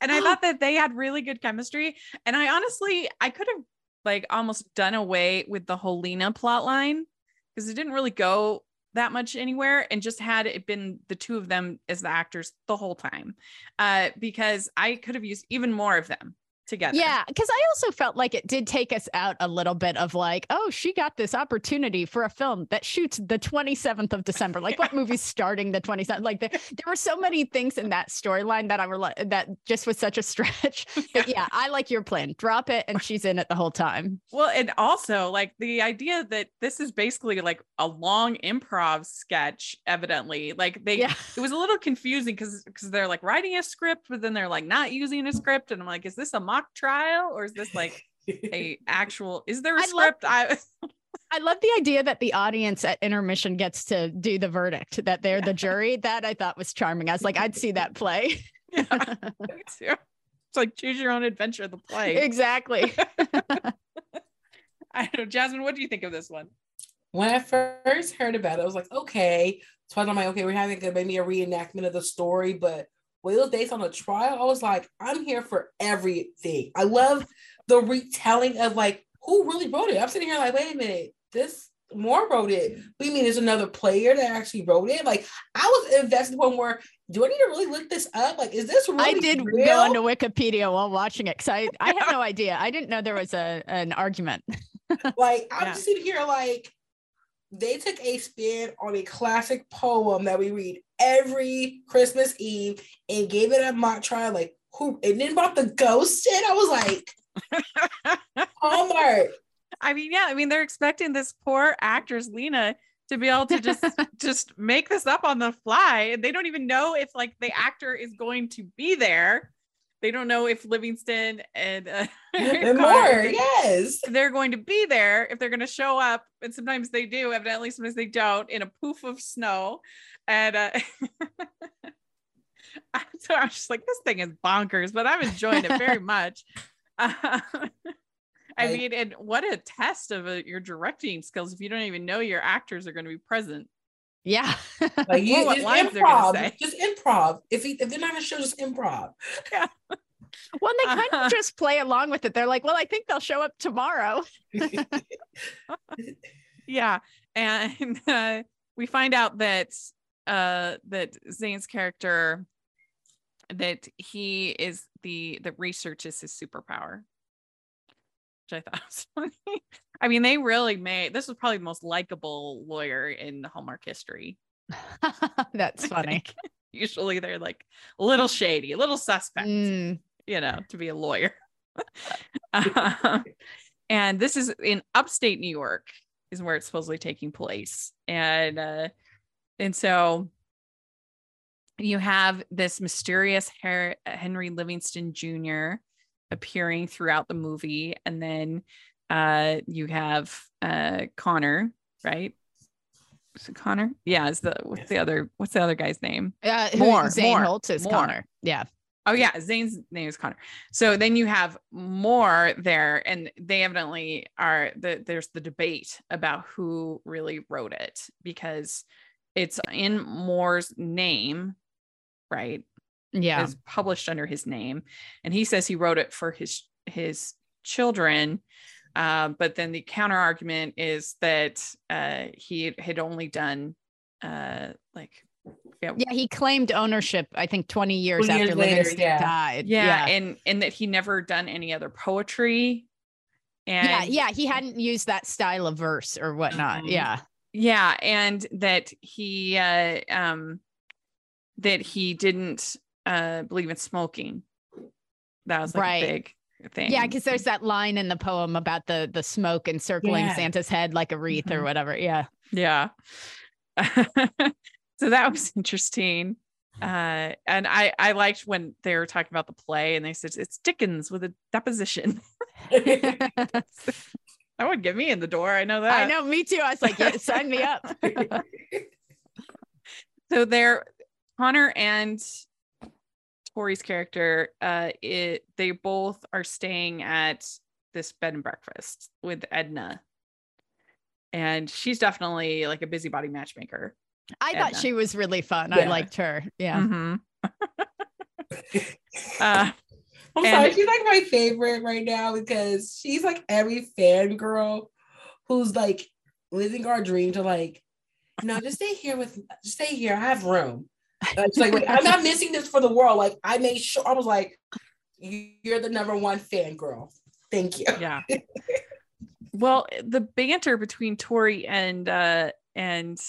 and I thought that they had really good chemistry. And I honestly, I could have like almost done away with the whole Lena plot line because it didn't really go that much anywhere and just had it been the two of them as the actors the whole time. Uh, because I could have used even more of them together. Yeah, because I also felt like it did take us out a little bit of like, oh, she got this opportunity for a film that shoots the 27th of December. Like, what movie's starting the 27th? Like, there, there were so many things in that storyline that I were like, that just was such a stretch. But yeah, I like your plan. Drop it, and she's in it the whole time. Well, and also like the idea that this is basically like a long improv sketch, evidently. Like they Yeah. it was a little confusing because because they're like writing a script, but then they're like not using a script. And I'm like, is this a mock trial or is this like a actual is there a I love- script? I I love the idea that the audience at intermission gets to do the verdict, that they're the jury. That I thought was charming. I was like, I'd see that play. yeah. It's like choose your own adventure, the play. exactly. I don't know, Jasmine, what do you think of this one? when I first heard about it, I was like, okay. So I'm like, okay, we're having a, maybe a reenactment of the story, but when it was based on a trial, I was like, I'm here for everything. I love the retelling of like who really wrote it. I'm sitting here like, wait a minute, this Moore wrote it. We mean there's another player that actually wrote it. Like I was invested point where do I need to really look this up? Like, is this really I did real? go onto Wikipedia while watching it because I, I had no idea. I didn't know there was a an argument. Like I'm Yeah. sitting here like they took a spin on a classic poem that we read every Christmas Eve and gave it a mock trial. Like who and then brought the ghost in. I was like, Hallmark. I mean, yeah, I mean, they're expecting this poor actress Lena to be able to just just make this up on the fly. They don't even know if like the actor is going to be there. They don't know if Livingston and, uh, and Moore, yes. they're going to be there if they're going to show up and sometimes they do evidently sometimes they don't in a poof of snow and uh so i was just like this thing is bonkers but i'm enjoying it very much Uh, i Like- mean and what a test of uh, your directing skills if you don't even know your actors are going to be present Yeah. Like you what just lines they're gonna improv, just improv. If he, if they're not gonna show, just improv. Yeah. well, they kind Uh-huh. of just play along with it. They're like, well, I think they'll show up tomorrow. yeah and uh, we find out that uh that zane's character that he is the the research is his superpower which i thought was funny i mean they really made this was probably the most likable lawyer in hallmark history That's funny. usually they're like a little shady a little suspect Mm, you know, to be a lawyer. Um, and this is in upstate New York, is where it's supposedly taking place. And uh, and so you have this mysterious Henry Livingston Jr. appearing throughout the movie, and then uh, you have uh, Connor, right? Is it Connor? Yeah, is the what's the other what's the other guy's name? uh, who- Moore, Zane Moore, Holtz is Moore. Connor. Yeah. Oh yeah, Zane's name is Connor. So then you have Moore there, and they evidently are the there's the debate about who really wrote it because it's in Moore's name, right? Yeah. Is published under his name, and he says he wrote it for his his children. Uh, but then the counter argument is that uh, he had only done uh, like yeah, Yeah. He claimed ownership, I think 20 years 20 after years later, Livingston yeah. died. yeah, and and that he never done any other poetry and yeah. Yeah. He hadn't used that style of verse or whatnot. Mhm. Yeah. Yeah and that he uh um that he didn't uh believe in smoking that was like Right. a big thing Yeah. Because there's that line in the poem about the the smoke encircling Yeah. Santa's head like a wreath or Mhm. whatever. Yeah. yeah so that was interesting uh and i i liked when they were talking about the play and they said it's dickens with a deposition that would get me in the door i know that I know. Me too. I was like, yeah, sign me up. so they're Connor and Tori's character, uh, it they both are staying at this bed and breakfast with Edna. And she's definitely like a busybody matchmaker. I thought she was really fun. I liked her. Yeah. Mhm. uh, I'm And- sorry, she's like my favorite right now because she's like every fangirl who's like living our dream to like, no, just stay here with just stay here. I have room. It's like, I'm not missing this for the world. Like, I made sure I was like, you're the number one fangirl. Thank you. yeah. well, the banter between Tori and uh and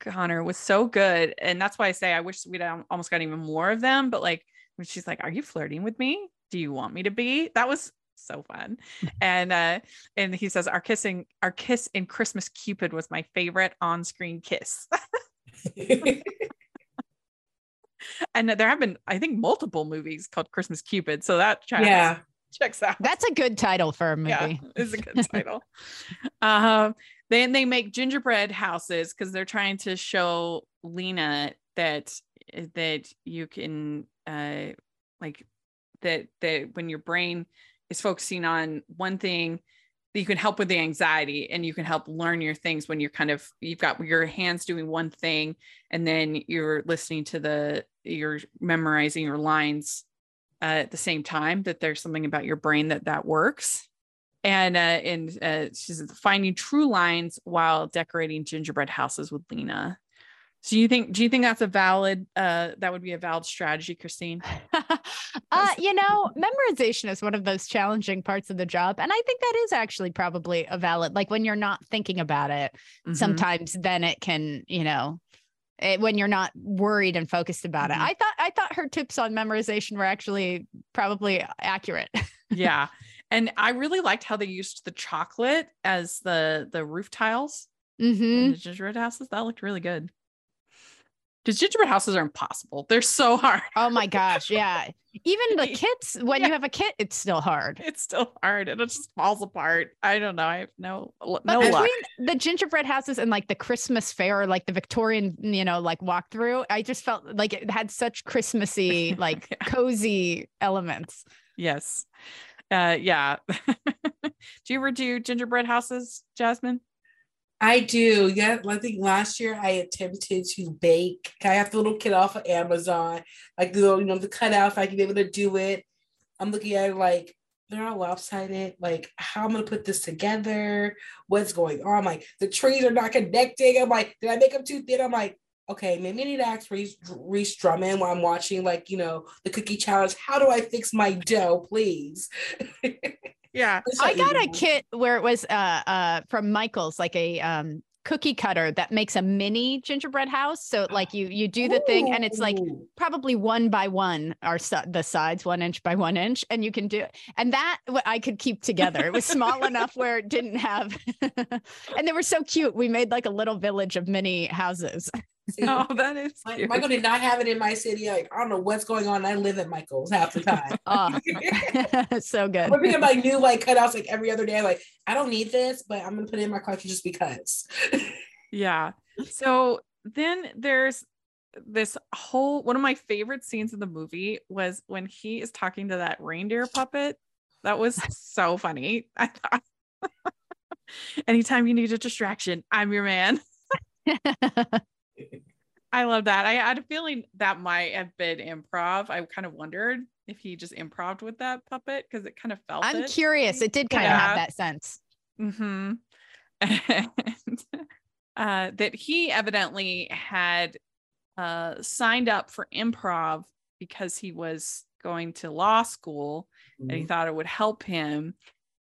Connor was so good. And that's why I say I wish we'd almost got even more of them. But like when she's like, Are you flirting with me? Do you want me to be? That was so fun. And uh and he says, Our kissing, our kiss in Christmas Cupid was my favorite on-screen kiss. and there have been, I think, multiple movies called Christmas Cupid. So that checks, yeah. checks out. That's a good title for a movie. Yeah, it's a good title. um, then they make gingerbread houses because they're trying to show Lena that that you can uh like that that when your brain is focusing on one thing that you can help with the anxiety and you can help learn your things when you're kind of you've got your hands doing one thing and then you're listening to the you're memorizing your lines uh, at the same time that there's something about your brain that that works. And uh and uh she's finding true lines while decorating gingerbread houses with lena so you think do you think that's a valid uh that would be a valid strategy christine uh, you know, memorization is one of those challenging parts of the job. And I think that is actually probably a valid, like when you're not thinking about it, Mhm. sometimes then it can, you know, it, when you're not worried and focused about Mhm. it. I thought I thought her tips on memorization were actually probably accurate. yeah and i really liked how they used the chocolate as the the roof tiles hmm the gingerbread houses that looked really good. Because gingerbread houses are impossible. They're so hard. Oh my gosh, yeah. Even the kits, when Yeah. you have a kit, it's still hard. It's still hard and it just falls apart. I don't know. I have no But no between luck. the gingerbread houses and like the Christmas fair, like the Victorian, you know, like walkthrough, I just felt like it had such Christmassy, like Yeah. cozy elements. Yes. Uh yeah. do you ever do gingerbread houses, Jasmine? I do. Yeah, I think last year I attempted to bake. I have the little kit off of Amazon, like the you know, the cutout. I can be able to do it, I'm looking at it like they're all lopsided. Like how am I'm gonna put this together? What's going on? Like the trees are not connecting. I'm like, did I make them too thin? I'm like, okay, maybe I need to ask Reese, Reese Drummond while I'm watching, like you know, the cookie challenge. How do I fix my dough, please? Yeah. I got a kit where it was uh uh from Michael's, like a um cookie cutter that makes a mini gingerbread house. So like you you do the thing and it's like probably one by one are the sides one inch by one inch and you can do it and that what i could keep together. It was small enough where it didn't have and they were so cute. We made like a little village of mini houses See, Oh, that is cute. Michael did not have it in my city. Like, I don't know what's going on. I live at Michael's half the time. oh so good We're picking like new like cutouts like every other day. Like, I don't need this, but I'm gonna put it in my collection just because. Yeah. So then there's this whole one of my favorite scenes in the movie was when he is talking to that reindeer puppet. That was so funny. I thought anytime you need a distraction, I'm your man. I love that. I had a feeling that might have been improv. I kind of wondered if he just improv with that puppet because it kind of felt i'm it. curious it did kind of have that sense Mm-hmm. And uh, that he evidently had uh, signed up for improv because he was going to law school and he thought it would help him.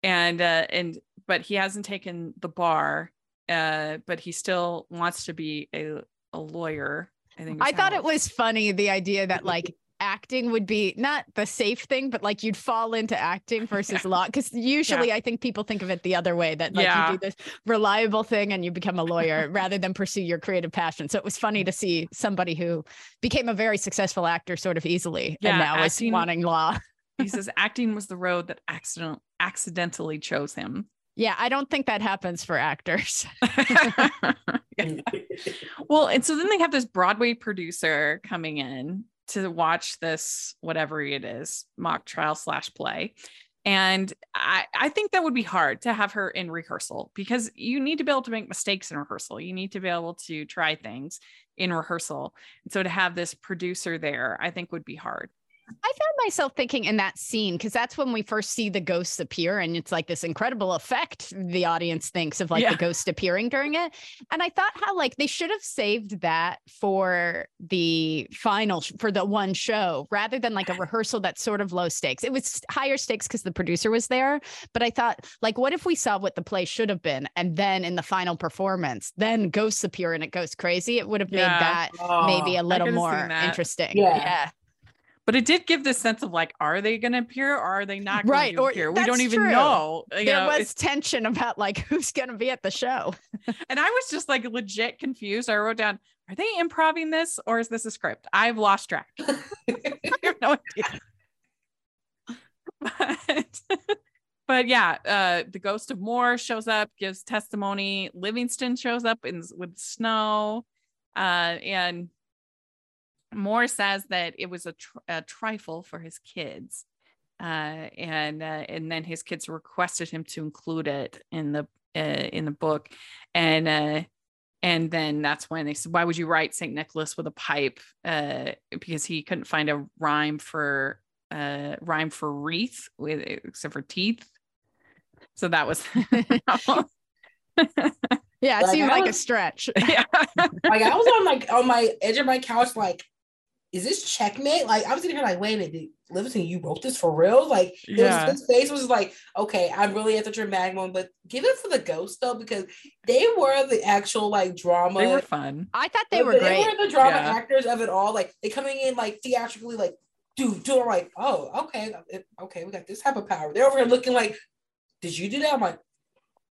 And uh, and but he hasn't taken the bar, uh, but he still wants to be a, a lawyer. I think. i thought it was funny the idea that like acting would be not the safe thing but like you'd fall into acting versus law because usually i think people think of it the other way that like Yeah. you do this reliable thing and you become a lawyer rather than pursue your creative passion so it was funny to see somebody who became a very successful actor sort of easily Yeah, and now acting- is wanting law he says acting was the road that accident accidentally chose him. Yeah i don't think that happens for actors. Well, and so then they have this Broadway producer coming in to watch this, whatever it is, mock trial slash play. And I, I think that would be hard to have her in rehearsal because you need to be able to make mistakes in rehearsal. You need to be able to try things in rehearsal. And so to have this producer there, I think would be hard. I found myself thinking in that scene because that's when we first see the ghosts appear, and it's like this incredible effect the audience thinks of like Yeah. the ghost appearing during it. And I thought how like they should have saved that for the final sh- for the one show rather than like a rehearsal that's sort of low stakes. It was higher stakes because the producer was there, but I thought like what if we saw what the play should have been, and then in the final performance, then ghosts appear and it goes crazy. It would have made Yeah. that maybe Oh, a little more interesting. Yeah. yeah. But it did give this sense of like, are they going to appear or are they not going Right, to appear? We don't even true. know. You there know, was tension about like who's going to be at the show. And I was just like legit confused. I wrote down, are they improving this or is this a script? I've lost track. I have no idea. But, but yeah, uh, the ghost of Moore shows up, gives testimony. Livingston shows up in, with snow. Uh, and Moore says that it was a, tr- a trifle for his kids. Uh, and uh, and then his kids requested him to include it in the uh, in the book, and uh, and then that's when they said, "Why would you write Saint Nicholas with a pipe?" Uh, because he couldn't find a rhyme for uh, rhyme for wreath with except for teeth. So that was Yeah, it Like, seemed I like a stretch. yeah. like I was on like on my edge of my couch, like, is this checkmate? Like I was sitting here like, wait a minute, did Livingston, you wrote this for real? Like it Yeah. was his face was like, okay, I'm really at the dramatic one, but give it for the ghost though, because they were the actual like drama. they were fun. I thought they But were great. They were the drama Yeah. actors of it all. Like they coming in like theatrically, like dude, dude. I'm like, oh, okay, it- okay, we got this type of power. They're over here looking like, did you do that? I'm like,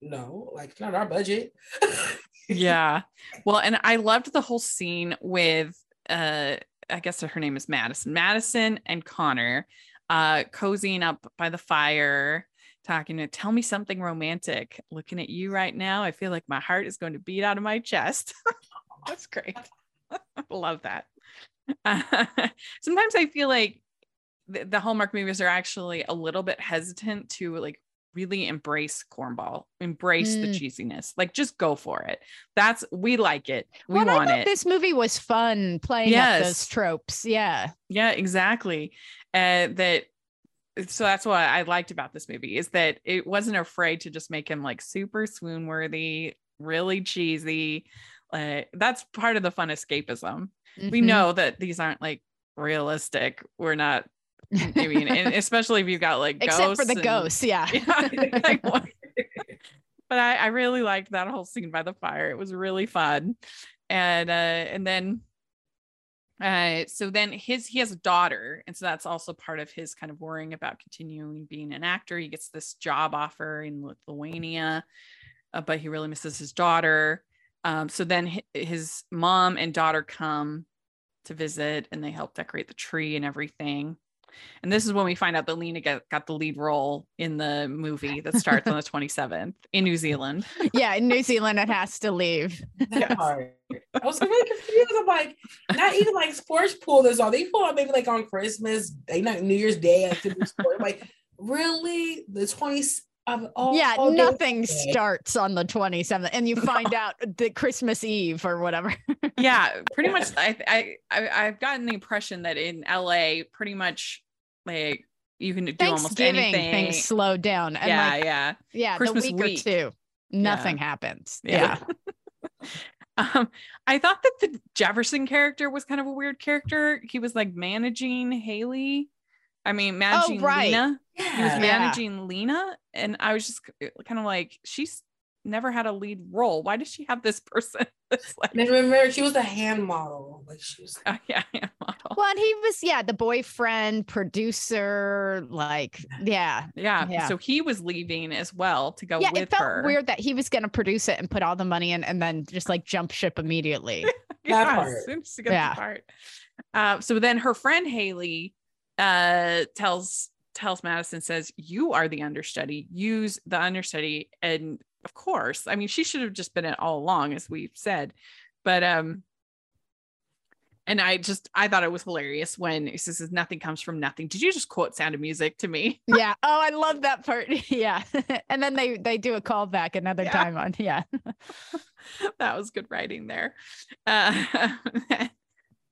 no, like it's not our budget. yeah. Well, and I loved the whole scene with uh I guess her name is Madison. Madison and Connor uh cozying up by the fire talking to tell me something romantic. Looking at you right now, I feel like my heart is going to beat out of my chest. That's great. Love that. Uh, sometimes I feel like the, the Hallmark movies are actually a little bit hesitant to like really embrace cornball, embrace the Mm. cheesiness. Like just go for it. That's we like it. We Well, want it. This movie was fun playing up those tropes. Yeah. Yeah, exactly. Uh, that so that's what I liked about this movie is that it wasn't afraid to just make him like super swoon worthy, really cheesy. Uh, that's part of the fun escapism. We Mhm. know that these aren't like realistic. We're not. I mean, and especially if you've got like ghosts except for the and- ghosts. Yeah. Yeah, like, but I, I really liked that whole scene by the fire. It was really fun. And uh and then uh so then his he has a daughter and so that's also part of his kind of worrying about continuing being an actor. He gets this job offer in Lithuania, uh, but he really misses his daughter. Um so then his mom and daughter come to visit and they help decorate the tree and everything. And this is when we find out that Lena got, got the lead role in the movie that starts on the 27th in New Zealand. yeah. In New Zealand, it has to leave. That part. I was really confused. I'm like, not even like sports pool this all. They pull out maybe like on Christmas, they not New Year's Day like to do sport. I'm like, really? The 20s of all yeah. all? Nothing Okay. starts on the 27th, and you find out the Christmas Eve or whatever. Yeah, pretty much. I, I I I've gotten the impression that in LA, pretty much like you can do almost Thanksgiving anything. things slow down. And yeah, like, yeah, yeah, Christmas the week, week. or two, nothing happens. yeah. Yeah. um, I thought that the Jefferson character was kind of a weird character. He was like managing Haley. I mean, managing Oh, right. Lena. He was Yeah. Yeah. managing Lena, and I was just kind of like, she's never had a lead role. Why does she have this person? That's like, And remember, she was a hand model. Like she was. uh, yeah, yeah, model. Well, and he was, yeah, the boyfriend, producer, like, yeah. yeah. Yeah. So he was leaving as well to go yeah, with it felt her. weird that he was going to produce it and put all the money in and then just like jump ship immediately. That yeah, part. as soon as Yeah. the part. Uh, so then her friend Haley uh, tells tells Madison says, "You are the understudy. Use the understudy." And of course, I mean, she should have just been it all along, as we've said. But um, and I just I thought it was hilarious when he says, "Nothing comes from nothing." Did you just quote Sound of Music to me? yeah. Oh, I love that part. yeah. and then they they do a callback another Yeah. time on. Yeah. that was good writing there. Uh,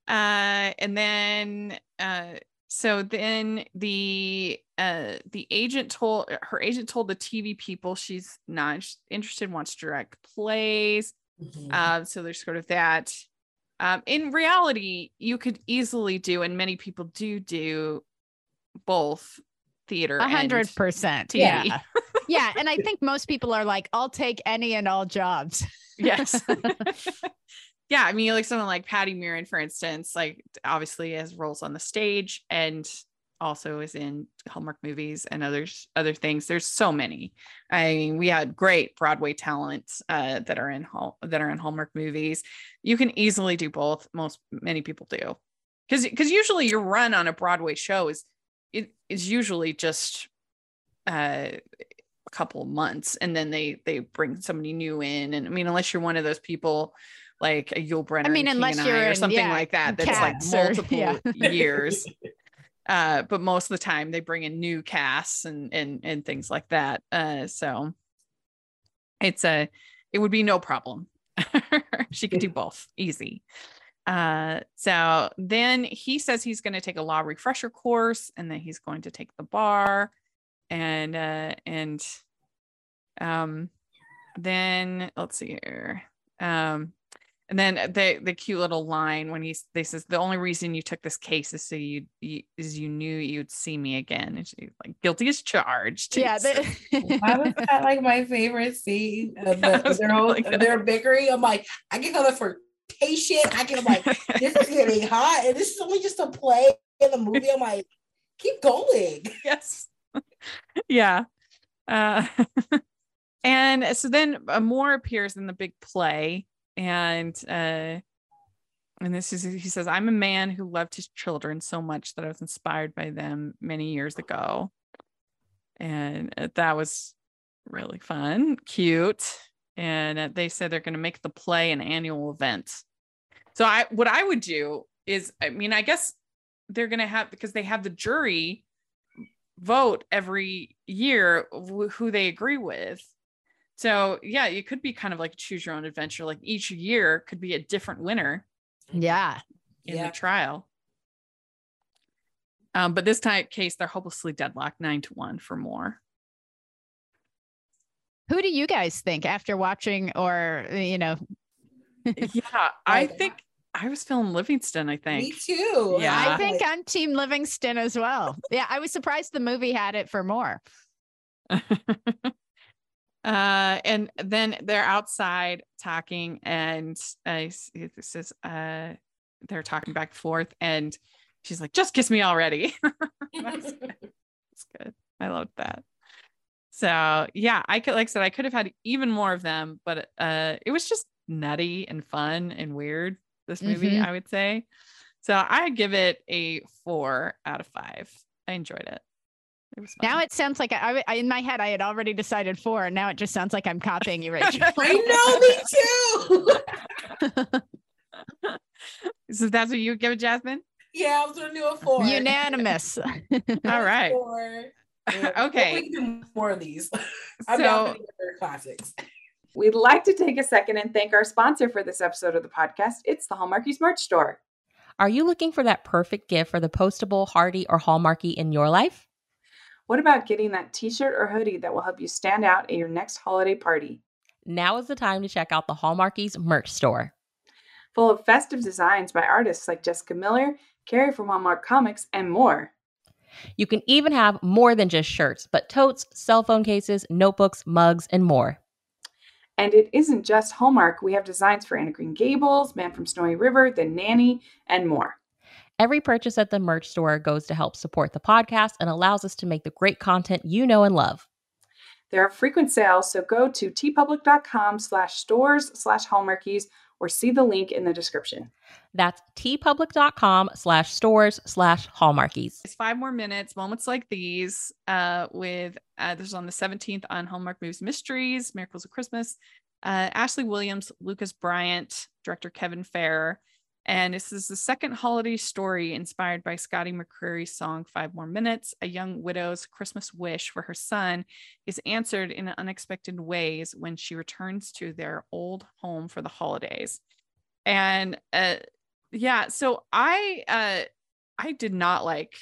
uh, and then uh, so then the uh, the agent told her agent told the TV people she's not interested, wants to direct plays. Mhm. Um, so there's sort of that. Um, in reality, you could easily do, and many people do do both theater. A hundred percent. TV. Yeah. yeah. And I think most people are like, I'll take any and all jobs. yes yeah i mean like someone like Patti Murin, for instance like obviously has roles on the stage and also is in hallmark movies and others other things. There's so many. I mean we had great broadway talent uh, that are in hall that are in hallmark movies. You can easily do both. Most many people do. Because because usually your run on a broadway show is it is usually just uh a couple months and then they they bring somebody new in. And i mean unless you're one of those people like a Yul Brynner I mean, unless you're or in, something yeah, like that that's like Cats or- multiple yeah. years. Uh but most of the time they bring in new casts and and and things like that uh so it's a it would be no problem. She could do both easy. Uh so then he says he's going to take a law refresher course and then he's going to take the bar and uh and um then let's see here um and then the the cute little line when he's they says the only reason you took this case is so you, you is you knew you'd see me again and she's like guilty as charged Yeah. It's- the- Why was that like my favorite scene of, Yeah, the, it their whole really their bickering? I'm like, I can go for patient. I can I'm like, this is getting hot, and this is only just a play in the movie. I'm like, keep going. yes yeah uh And so then uh, Moore appears in the big play, and uh, and this is he says, "I'm a man who loved his children so much that I was inspired by them many years ago," and uh, that was really fun, cute. And uh, they said they're going to make the play an annual event. So I, what I would do is, I mean, I guess they're going to have because they have the jury vote every year who they agree with. So yeah, it could be kind of like choose your own adventure. Like each year could be a different winner. Yeah. In Yeah. the trial. Um, but this time case, they're hopelessly deadlocked nine to one for Moore. Who do you guys think after watching or, you know, yeah, I think I was feeling Livingston, I Me think. too. Yeah. I think I'm Team Livingston as well. Yeah, I was surprised the movie had it for Moore. uh and then they're outside talking and uh s- it says uh they're talking back and forth and she's like just kiss me already. That's good. Good. I loved that. So yeah i could like i said i could have had even more of them but uh it was just nutty and fun and weird this movie Mhm. i would say. So i give it a four out of five. I enjoyed it it was fun. Now it sounds like I, I in my head I had already decided four, and now it just sounds like I'm copying you, Rachel. I know, me too. So that's what you would give it, Jasmine? yeah, I was gonna do a four. Unanimous. All right. Four. Yeah, Okay. We can do more of these. I'm So for the other classics. We'd like to take a second and thank our sponsor for this episode of the podcast. It's the Hallmarkies merch store. Are you looking for that perfect gift for the postable, hardy, or hallmarky in your life? What about getting that t shirt or hoodie that will help you stand out at your next holiday party? Now is the time to check out the Hallmarkies merch store. Full of festive designs by artists like Jessica Miller, Carrie from Hallmark Comics, and more. You can even have more than just shirts, but totes, cell phone cases, notebooks, mugs, and more. And it isn't just Hallmark. We have designs for Anne of Green Gables, Man from Snowy River, The Nanny, and more. Every purchase at the merch store goes to help support the podcast and allows us to make the great content you know and love. There are frequent sales, so go to teepublic.com slash stores slash hallmarkies or see the link in the description. That's teepublic.com slash stores slash hallmarkies. it's five more minutes, moments like these, uh, with uh this is on the 17th on Hallmark Movies Mysteries, Miracles of Christmas. Uh, Ashley Williams, Lucas Bryant, director Kevin Fair. And this is the second holiday story inspired by Scotty McCreery's song Five More Minutes. A young widow's Christmas wish for her son is answered in unexpected ways when she returns to their old home for the holidays. And uh, yeah, so I uh, I did not like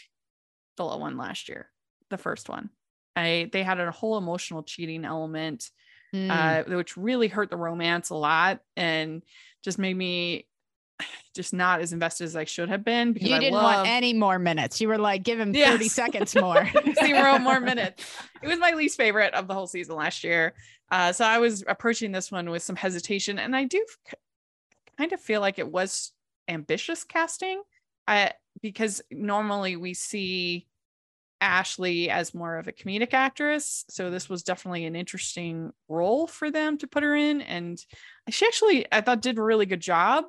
the one last year, the first one. I they had a whole emotional cheating element, Mm. uh, which really hurt the romance a lot and just made me just not as invested as I should have been because you I didn't love want any more minutes. You were like, give him 30 seconds more. zero more minutes. It was my least favorite of the whole season last year. Uh, so I was approaching this one with some hesitation, and I do kind of feel like it was ambitious casting. I because normally we see Ashley as more of a comedic actress, so this was definitely an interesting role for them to put her in, and she actually I thought did a really good job,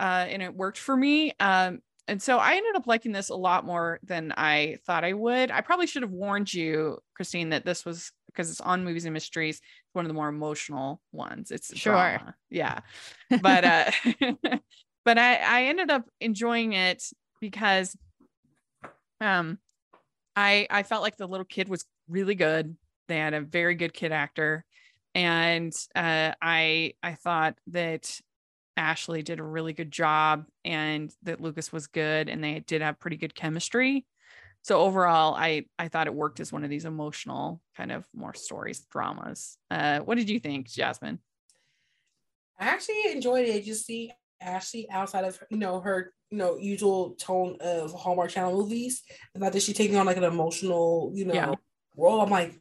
uh, and it worked for me. Um, and so I ended up liking this a lot more than I thought I would. I probably should have warned you, Christine, that this was because it's on movies and mysteries, it's one of the more emotional ones. It's Sure. drama. yeah, but uh, but I I ended up enjoying it because um I I felt like the little kid was really good. They had a very good kid actor, and uh, I I thought that Ashley did a really good job and that Lucas was good and they did have pretty good chemistry. So overall, I I thought it worked as one of these emotional kind of more stories, dramas. Uh, what did you think, Jasmine? I actually enjoyed it. Just see Ashley outside of you know her you know usual tone of Hallmark Channel movies. The fact that she's taking on like an emotional you know Yeah. role. I'm like,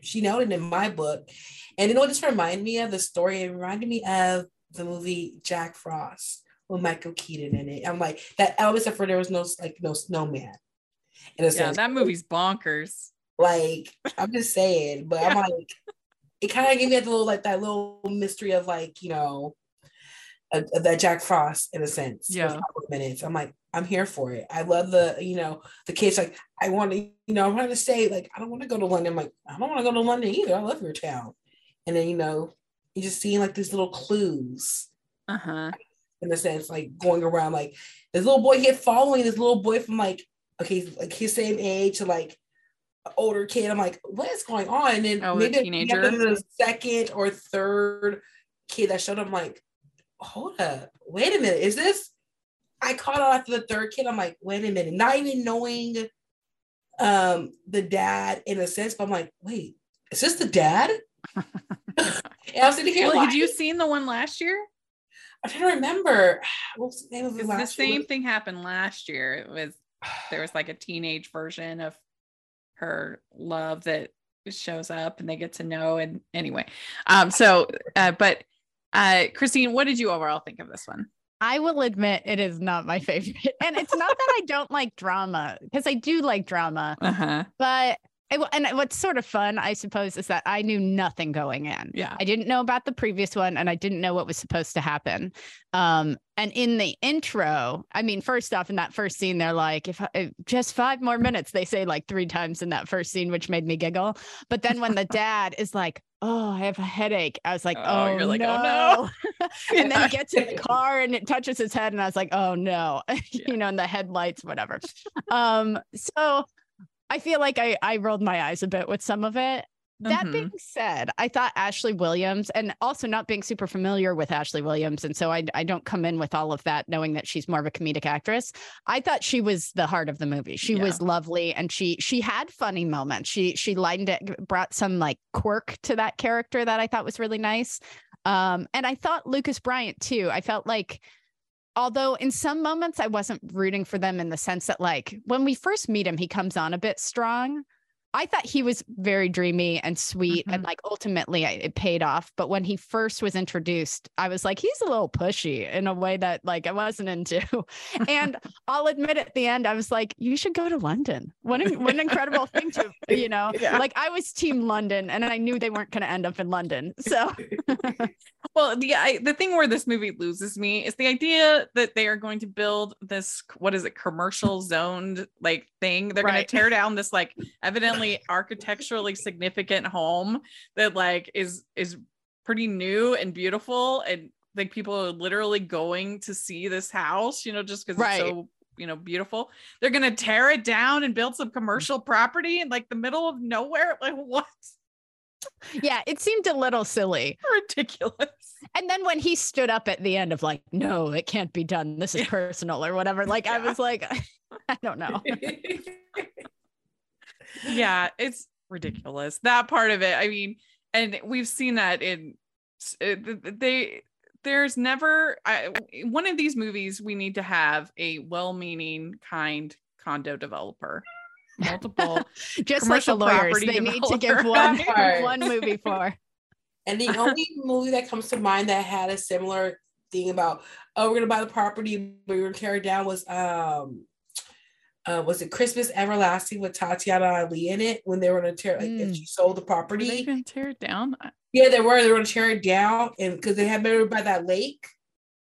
she nailed it in my book. And you know what this reminded me of? The story it reminded me of the movie Jack Frost with Michael Keaton in it. I'm like that Elvis for there was no like no snowman. In a Yeah, sense. that movie's bonkers. Like I'm just saying, but I'm like, it kind of gave me that little like that little mystery of like you know of that Jack Frost in a sense. Yeah. minutes. I'm like, I'm here for it. I love the, you know, the kids like, I want to, you know, I'm trying to say, like, I don't want to go to London. I'm like, I don't want to go to London either. I love your town. And then, you know, you just seeing like these little clues Uh-huh. in a sense, like going around like this little boy he had following this little boy from like, okay, like his same age to like older kid. I'm like, what is going on? And then Oh, maybe teenager? the second or third kid that showed up, I'm like, hold up, wait a minute, is this? I caught on after the third kid. I'm like, wait a minute, not even knowing um the dad in a sense, but I'm like, wait, is this the dad? and I was sitting here Well, had you seen the one last year? I'm trying to remember. What was the name of the Because the last year? same thing happened last year. It was there was like a teenage version of her love that shows up and they get to know and anyway um so uh but uh christine what did you overall think of this one I will admit it is not my favorite. And it's not that I don't like drama, because I do like drama, uh-huh but it, and what's sort of fun, I suppose, is that I knew nothing going in. Yeah. I didn't know about the previous one and I didn't know what was supposed to happen. Um, and in the intro, I mean, first off, in that first scene, they're like, if, I, if just five more minutes, they say like three times in that first scene, which made me giggle. But then when the dad is like, oh, I have a headache, I was like, Oh, oh, you're like, no. oh, no. and then he gets in the car and it touches his head and i was like oh no you know and the headlights whatever um so i feel like i i rolled my eyes a bit with some of it that Mhm. being said i thought ashley williams and also not being super familiar with ashley williams and so I, I don't come in with all of that knowing that she's more of a comedic actress i thought she was the heart of the movie she Yeah. was lovely and she she had funny moments she she lightened it brought some like quirk to that character that i thought was really nice um, and I thought Lucas Bryant too. I felt like, although in some moments I wasn't rooting for them in the sense that, like, when we first meet him, he comes on a bit strong. I thought he was very dreamy and sweet, and mm-hmm. like ultimately it paid off. But when he first was introduced, I was like, he's a little pushy in a way that like I wasn't into. and I'll admit at the end, I was like, you should go to London. What an, what an incredible thing to, you know, Yeah. like I was team London and I knew they weren't going to end up in London. So well the I, the thing where this movie loses me is the idea that they are going to build this what is it commercial zoned like thing they're going to tear down this like evidently architecturally significant home that like is is pretty new and beautiful and like people are literally going to see this house you know just because Right. it's so you know beautiful they're going to tear it down and build some commercial property in like the middle of nowhere like what yeah, it seemed a little silly. ridiculous And then when he stood up at the end of like, no, it can't be done. This is Yeah. personal or whatever. Like I was like, I don't know. yeah it's ridiculous that part of it i mean and we've seen that in s- uh, th- th- they there's never I, one of these movies we need to have a well-meaning kind condo developer multiple Just like the Commercial lawyers, property they need to give one one movie for. And the only movie that comes to mind that had a similar thing about oh we're gonna buy the property but we're gonna tear it down was um uh, was it Christmas Everlasting with Tatiana Ali in it when they were gonna tear like if Mm. she sold the Were property? they gonna tear it down yeah, they were. They were gonna tear it down and because they had been by that lake.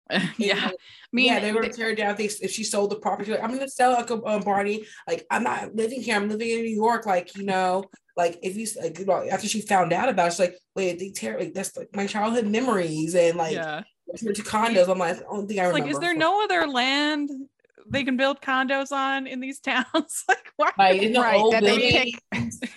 yeah And, i mean yeah, they were gonna tear it down if, they, if she sold the property. Like, I'm gonna sell like a um, Barney. Like I'm not living here. I'm living in New York. Like you know, like if you like you know, after she found out about, it, she's like, wait, they tear like that's like my childhood memories and like yeah to condos. I'm like, the only thing I remember. like is there no other land they can build condos on in these towns like why like in the Right, old that they buildings?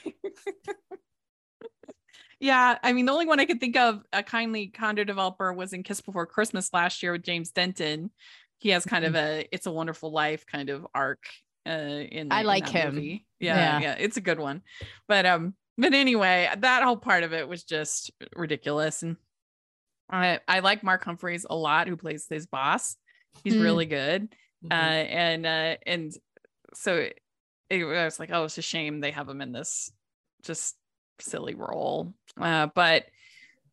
Yeah, I mean, the only one I could think of a kindly condo developer was in Kiss Before Christmas last year with James Denton. He has kind of Mm-hmm. a "It's a Wonderful Life" kind of arc. Uh, in I in like that him. movie. Yeah, Yeah. yeah, it's a good one. But um, but anyway, that whole part of it was just ridiculous, and I I like Mark Humphreys a lot, who plays his boss. He's Mm. really good uh Mhm. and uh and so it, it I was like oh it's a shame they have him in this just silly role uh but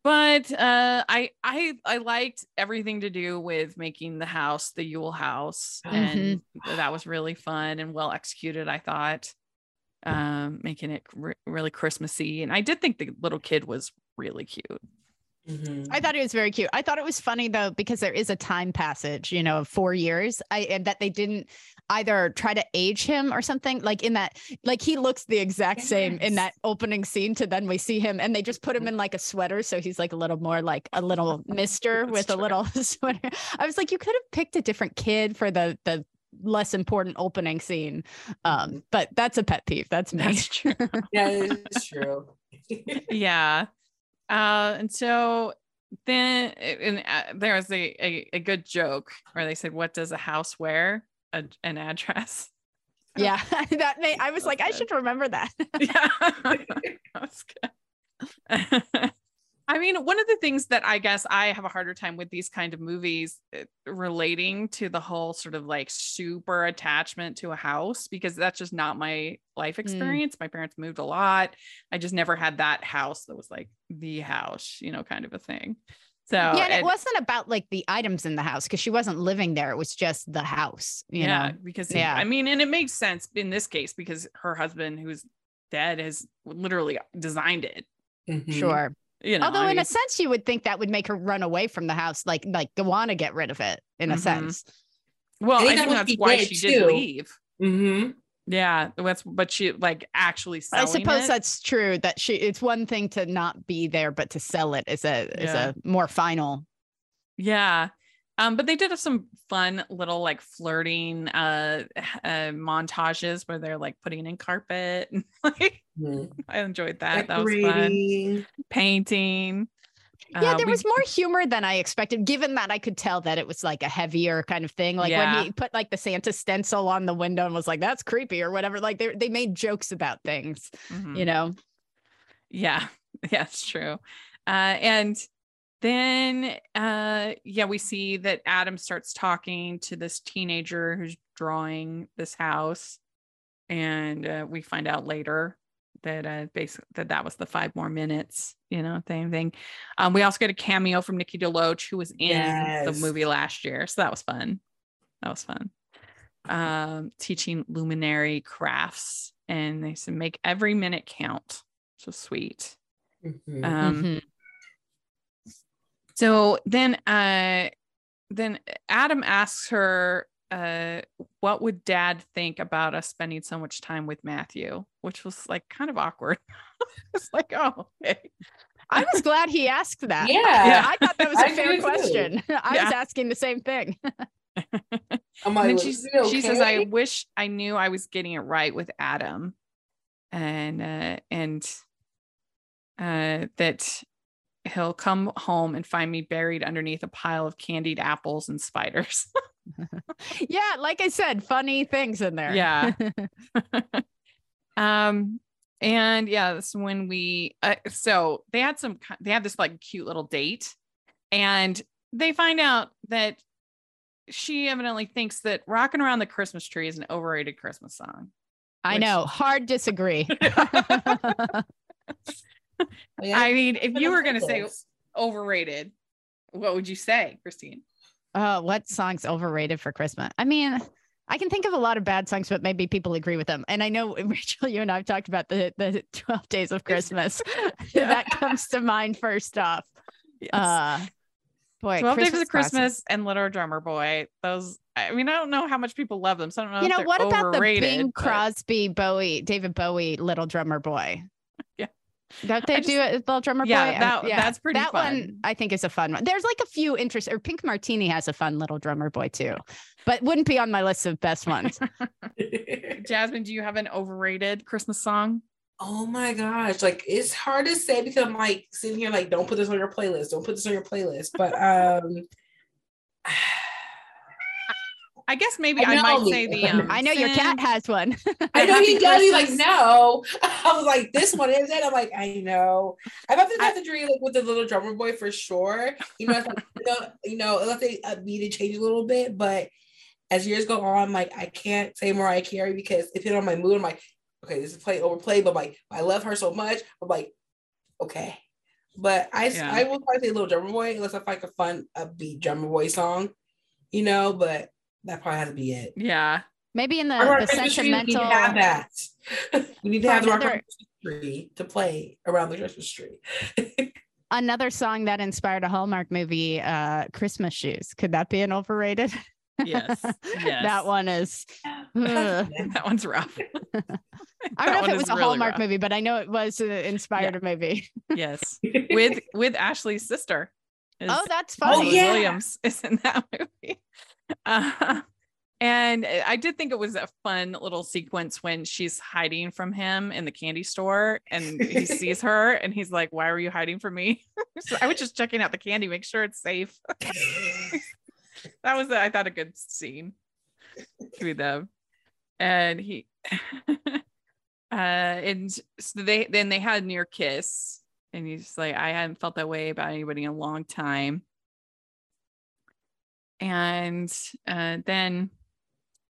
but uh i i i liked everything to do with making the house the yule house and that was really fun and well executed i thought um, making it re- really Christmassy. And I did think the little kid was really cute. Mhm. I thought it was very cute. I thought it was funny though because there is a time passage, you know, of four years. I and that they didn't either try to age him or something like in that like he looks the exact same in that opening scene to then we see him and they just put him in like a sweater so he's like a little more like a little mister That's with a little sweater. I was like you could have picked a different kid for the the less important opening scene. Um but that's a pet peeve. That's me. That's true. yeah, it's true. yeah. Uh, and so then and uh, there was a, a, a good joke where they said, What does a house wear? A, an address. yeah. that made I was like I should remember that. yeah. that was good. I mean, one of the things that I guess I have a harder time with these kind of movies uh, relating to the whole sort of like super attachment to a house because that's just not my life experience. My parents moved a lot. I just never had that house that was like the house, you know, kind of a thing. So yeah, and it and- wasn't about like the items in the house because she wasn't living there. It was just the house, you yeah, know. because Yeah. I mean, and it makes sense in this case because her husband, who's dead, has literally designed it. Mhm. Sure. You know, Although I in a sense you would think that would make her run away from the house, like like go want to get rid of it in a Mhm. sense. well, I I think think that's what she why did, she did too. leave. Mhm. Yeah, that's but she like actually I suppose it. that's true that she it's one thing to not be there, but to sell it is a is a more final. Yeah. Um, but they did have some fun little like flirting uh, uh montages where they're like putting in carpet and like Mhm. I enjoyed that. That was fun. Painting. Yeah, Uh, there we- was more humor than I expected, given that I could tell that it was like a heavier kind of thing. Like Yeah. when he put like the Santa stencil on the window and was like, that's creepy or whatever. Like they they made jokes about things, Mhm. you know. Yeah, yeah, it's true. Uh, and then, uh, yeah, we see that Adam starts talking to this teenager who's drawing this house, and uh, we find out later that uh, basically that that was the five more minutes, you know, same thing. Um, we also get a cameo from Nikki DeLoach, who was in the movie last year, so that was fun. That was fun. Um, teaching luminary crafts, and they said make every minute count. So sweet. Mhm. Um, Mhm. So then uh then Adam asks her uh what would dad think about us spending so much time with Matthew, which was like kind of awkward. it's like, oh, okay. I was glad he asked that. Yeah. I thought that was I a fair agree too. question. I Yeah. was asking the same thing. And like, then "Was she's, it she says, I wish I knew I was getting it right with Adam. And uh and uh that he'll come home and find me buried underneath a pile of candied apples and spiders. yeah, like I said, funny things in there. Yeah. um and yeah that's when we uh, so they had some they had this like cute little date and they find out that she evidently thinks that rocking around the christmas tree is an overrated christmas song I Which- know. Hard disagree. Yeah. i mean if you were going to say overrated what would you say christine Oh, what song's overrated for Christmas? I mean, I can think of a lot of bad songs, but maybe people agree with them. And I know Rachel, you and I've talked about the the 12 days of Christmas. Yeah. that comes to mind first off. yes. Uh boy, 12 days of classics. christmas and little drummer boy those i mean i don't know how much people love them so i don't know You know, they're what about the overrated, Bing but- Crosby, Bowie, David Bowie, Little Drummer Boy? Yeah. Don't they I do it, Little Drummer Yeah, Boy? That- that's pretty That fun. one I think is a fun one. There's like a few interest or Pink Martini has a fun Little Drummer Boy too, but wouldn't be on my list of best ones. Jasmine, do you have an overrated Christmas song? oh my gosh, like it's hard to say because I'm like sitting here like, don't put this on your playlist, don't put this on your playlist. But um I guess maybe I I, might say the. Um, I know your cat has one. I know he does. He's like, no. I was like, this one is it. I'm like, I know. I'm about to I- have dream like with the little drummer boy for sure. You know, it's like, you know, you know, unless they uh, beat and change a little bit, but as years go on, like I can't say Mariah Carey because if it's on my mood, I'm like, okay, this is play overplayed, but like I love her so much. I'm like, okay. But I Yeah. I will probably say Little Drummer Boy unless I find like a fun upbeat drummer boy song, you know. But that probably has to be it. Yeah. Maybe in the, the Christmas tree, we need to have that. we need to have the rock another- paper tree to play around the Christmas tree. Another song that inspired a Hallmark movie, uh, Christmas Shoes. Could that be an overrated? Yes, yes. that one is. that one's rough. I don't know if it was a really Hallmark rough. movie, but I know it was uh, inspired a movie. Yes, with with Ashley's sister. is- Oh, that's Oh, funny. Ashley yeah. Williams is in that movie. Uh, and I did think it was a fun little sequence when she's hiding from him in the candy store and he sees her and he's like, Why were you hiding from me? so I was just checking out the candy, make sure it's safe. that was, I thought, a good scene between them. And he, uh, and so they then they had near kiss, and he's like, I hadn't felt that way about anybody in a long time. And uh, then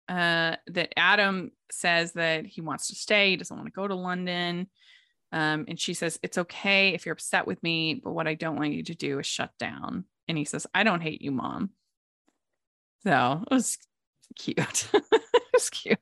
uh, that Adam says that he wants to stay, he doesn't want to go to London. Um, and she says, It's okay if you're upset with me, but what I don't want you to do is shut down. And he says, I don't hate you, mom. So it was cute. it was cute.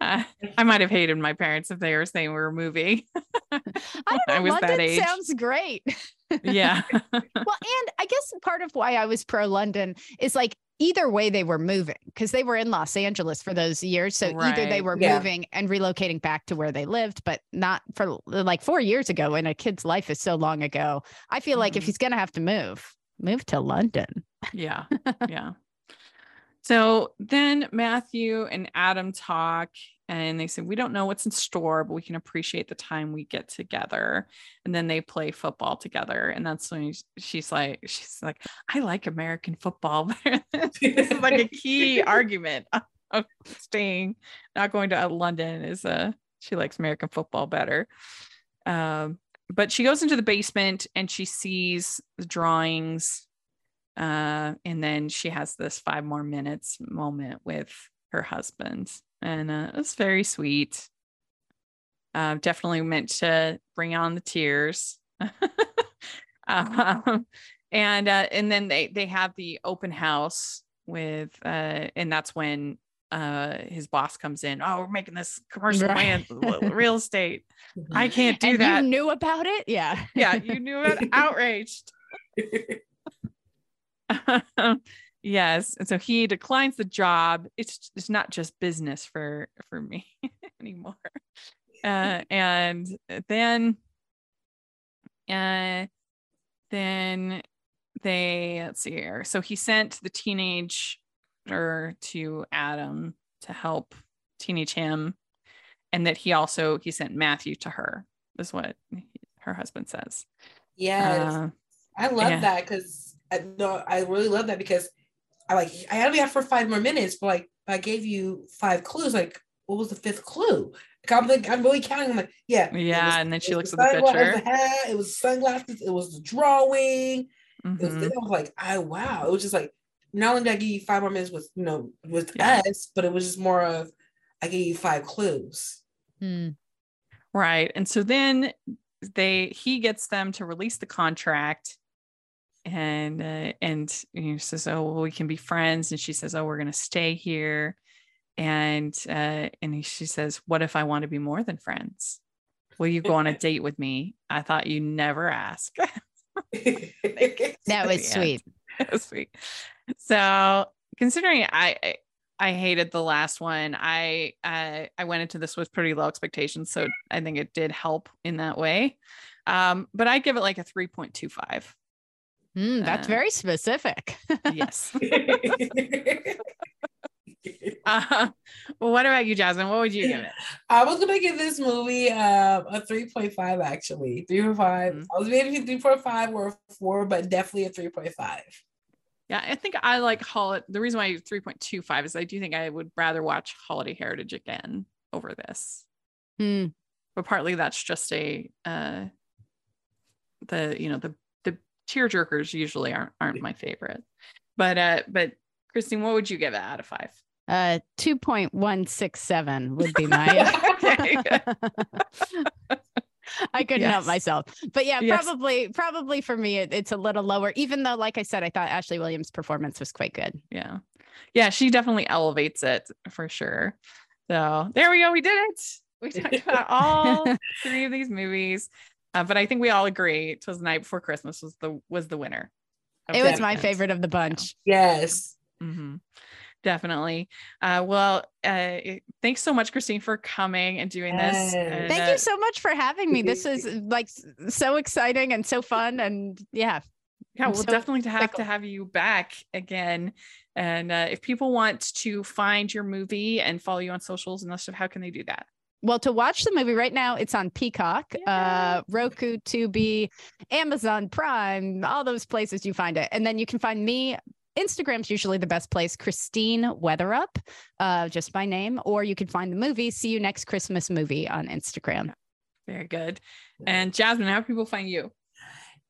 Uh, I might have hated my parents if they were saying we were moving. I don't know. I was that age. sounds great. yeah. well, and I guess part of why I was pro London is like either way they were moving because they were in Los Angeles for those years. So either they were Yeah. moving and relocating back to where they lived, but not for like four years ago. And a kid's life is so long ago. I feel like if Mhm. he's going to have to move, move to London. yeah yeah so then matthew and adam talk and they said we don't know what's in store but we can appreciate the time we get together. And then they play football together and that's when she's like she's like i like american football this is like a key argument of- of staying not going to london is uh she likes american football better. Um but she goes into the basement and she sees the drawings uh, and then she has this five more minutes moment with her husband and uh, it's very sweet uh, definitely meant to bring on the tears um, and uh, and then they they have the open house with uh, and that's when uh, his boss comes in oh we're making this commercial Right. land real estate i can't do and that you knew about it? Yeah. yeah you knew it outraged yes and so he declines the job it's it's not just business for for me anymore uh and then uh then they let's see here so he sent the teenager to adam to help teenage him and that he also he sent matthew to her is what her husband says yes. Uh, I love Yeah. that because I no, I really love that because I like I had to be out for five more minutes, but like I gave you five clues. Like, what was the fifth clue? Like, I'm like, I'm really counting. I'm like, yeah, Yeah, was- and then she looks at the sungla- it was picture. hat, it was sunglasses. It was the drawing. It was, mhm. I was like, I wow. It was just like not only did I give you five more minutes with you know with Yeah. us, but it was just more of I gave you five clues. Hmm. Right. And so then they he gets them to release the contract and uh, and he says, "Oh, well, we can be friends." And she says, "Oh, we're going to stay here." And uh and he, she says, "What if I want to be more than friends? Will you go on a date with me?" I thought you never ask. That was Yeah. sweet. That was sweet. So considering I, I I hated the last one, I I I went into this with pretty low expectations, so I think it did help in that way. Um, but I give it like a three point two five. Hmm, that's Uh, very specific. Yes. uh, well, what about you, Jasmine? What would you give it? I was gonna give this movie um, a 3.5 actually. 3.5. Mhm. I was maybe 3.5 or four, but definitely a 3.5. Yeah, I think I like Holiday. The reason why three point two five is I do think I would rather watch Holiday Heritage again over this. Hmm. but partly that's just a uh the you know the the tear jerkers usually aren't aren't my favorite but uh but christine what would you give it out of five Uh, 2.167 would be my. I couldn't help myself. But yeah, Yes. probably, probably for me, it, it's a little lower, even though, like I said, I thought Ashley Williams' performance was quite good. yeah yeah she definitely elevates it for sure so there we go we did it We talked about all three of these movies, uh, but I think we all agree "Twas the Night Before Christmas" was the was the winner. It was my favorite of the bunch. Yes. Mhm. Definitely. Uh, well, uh, thanks so much, Christine, for coming and doing this. Yes. and, Thank uh, you so much for having me. This is like so exciting and so fun. And yeah, Yeah, I'm we'll so definitely have to have you back again. And uh, if people want to find your movie and follow you on socials and that stuff, how can they do that? Well, to watch the movie right now, it's on Peacock, uh, Roku, Tubi, Amazon Prime, all those places you find it. And then you can find me. Instagram's usually the best place, Christine Weatherup, uh, just my name. Or you can find the movie, See You Next Christmas Movie on Instagram. Very good. And Jasmine, how do people find you?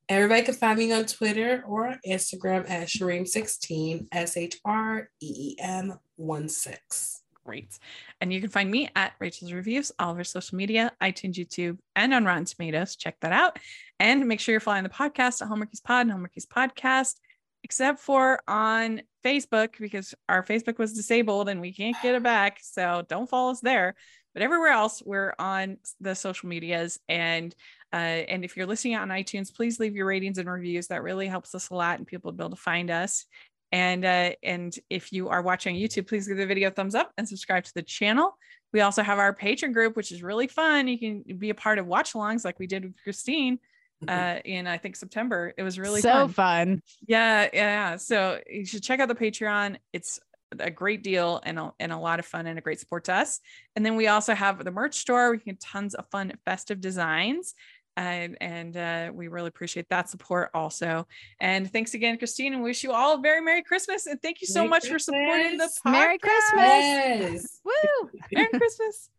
Everybody can find me on Twitter or Instagram at Shreem16, S H R E E M 1 6. Great. And you can find me at Rachel's Reviews, all of our social media, iTunes, YouTube, and on Rotten Tomatoes. Check that out. And make sure you're following the podcast at Hallmarkies Pod and Hallmarkies Podcast, except for on Facebook, because our Facebook was disabled and we can't get it back. So don't follow us there. But everywhere else, we're on the social medias. And uh, and if you're listening on iTunes, please leave your ratings and reviews. That really helps us a lot and people to be able to find us. And uh, and if you are watching YouTube, please give the video a thumbs up and subscribe to the channel. We also have our Patreon group, which is really fun. You can be a part of watch alongs like we did with Christine uh, in I think September. It was really so fun. fun. Yeah, yeah. So you should check out the Patreon. It's a great deal and a, and a lot of fun and a great support to us. And then we also have the merch store. We get tons of fun festive designs and, and uh, we really appreciate that support also. And thanks again, Christine, and wish you all a very Merry Christmas. And thank you so Merry much Christmas. for supporting the podcast. Merry Christmas. Yes. Woo! Merry Christmas.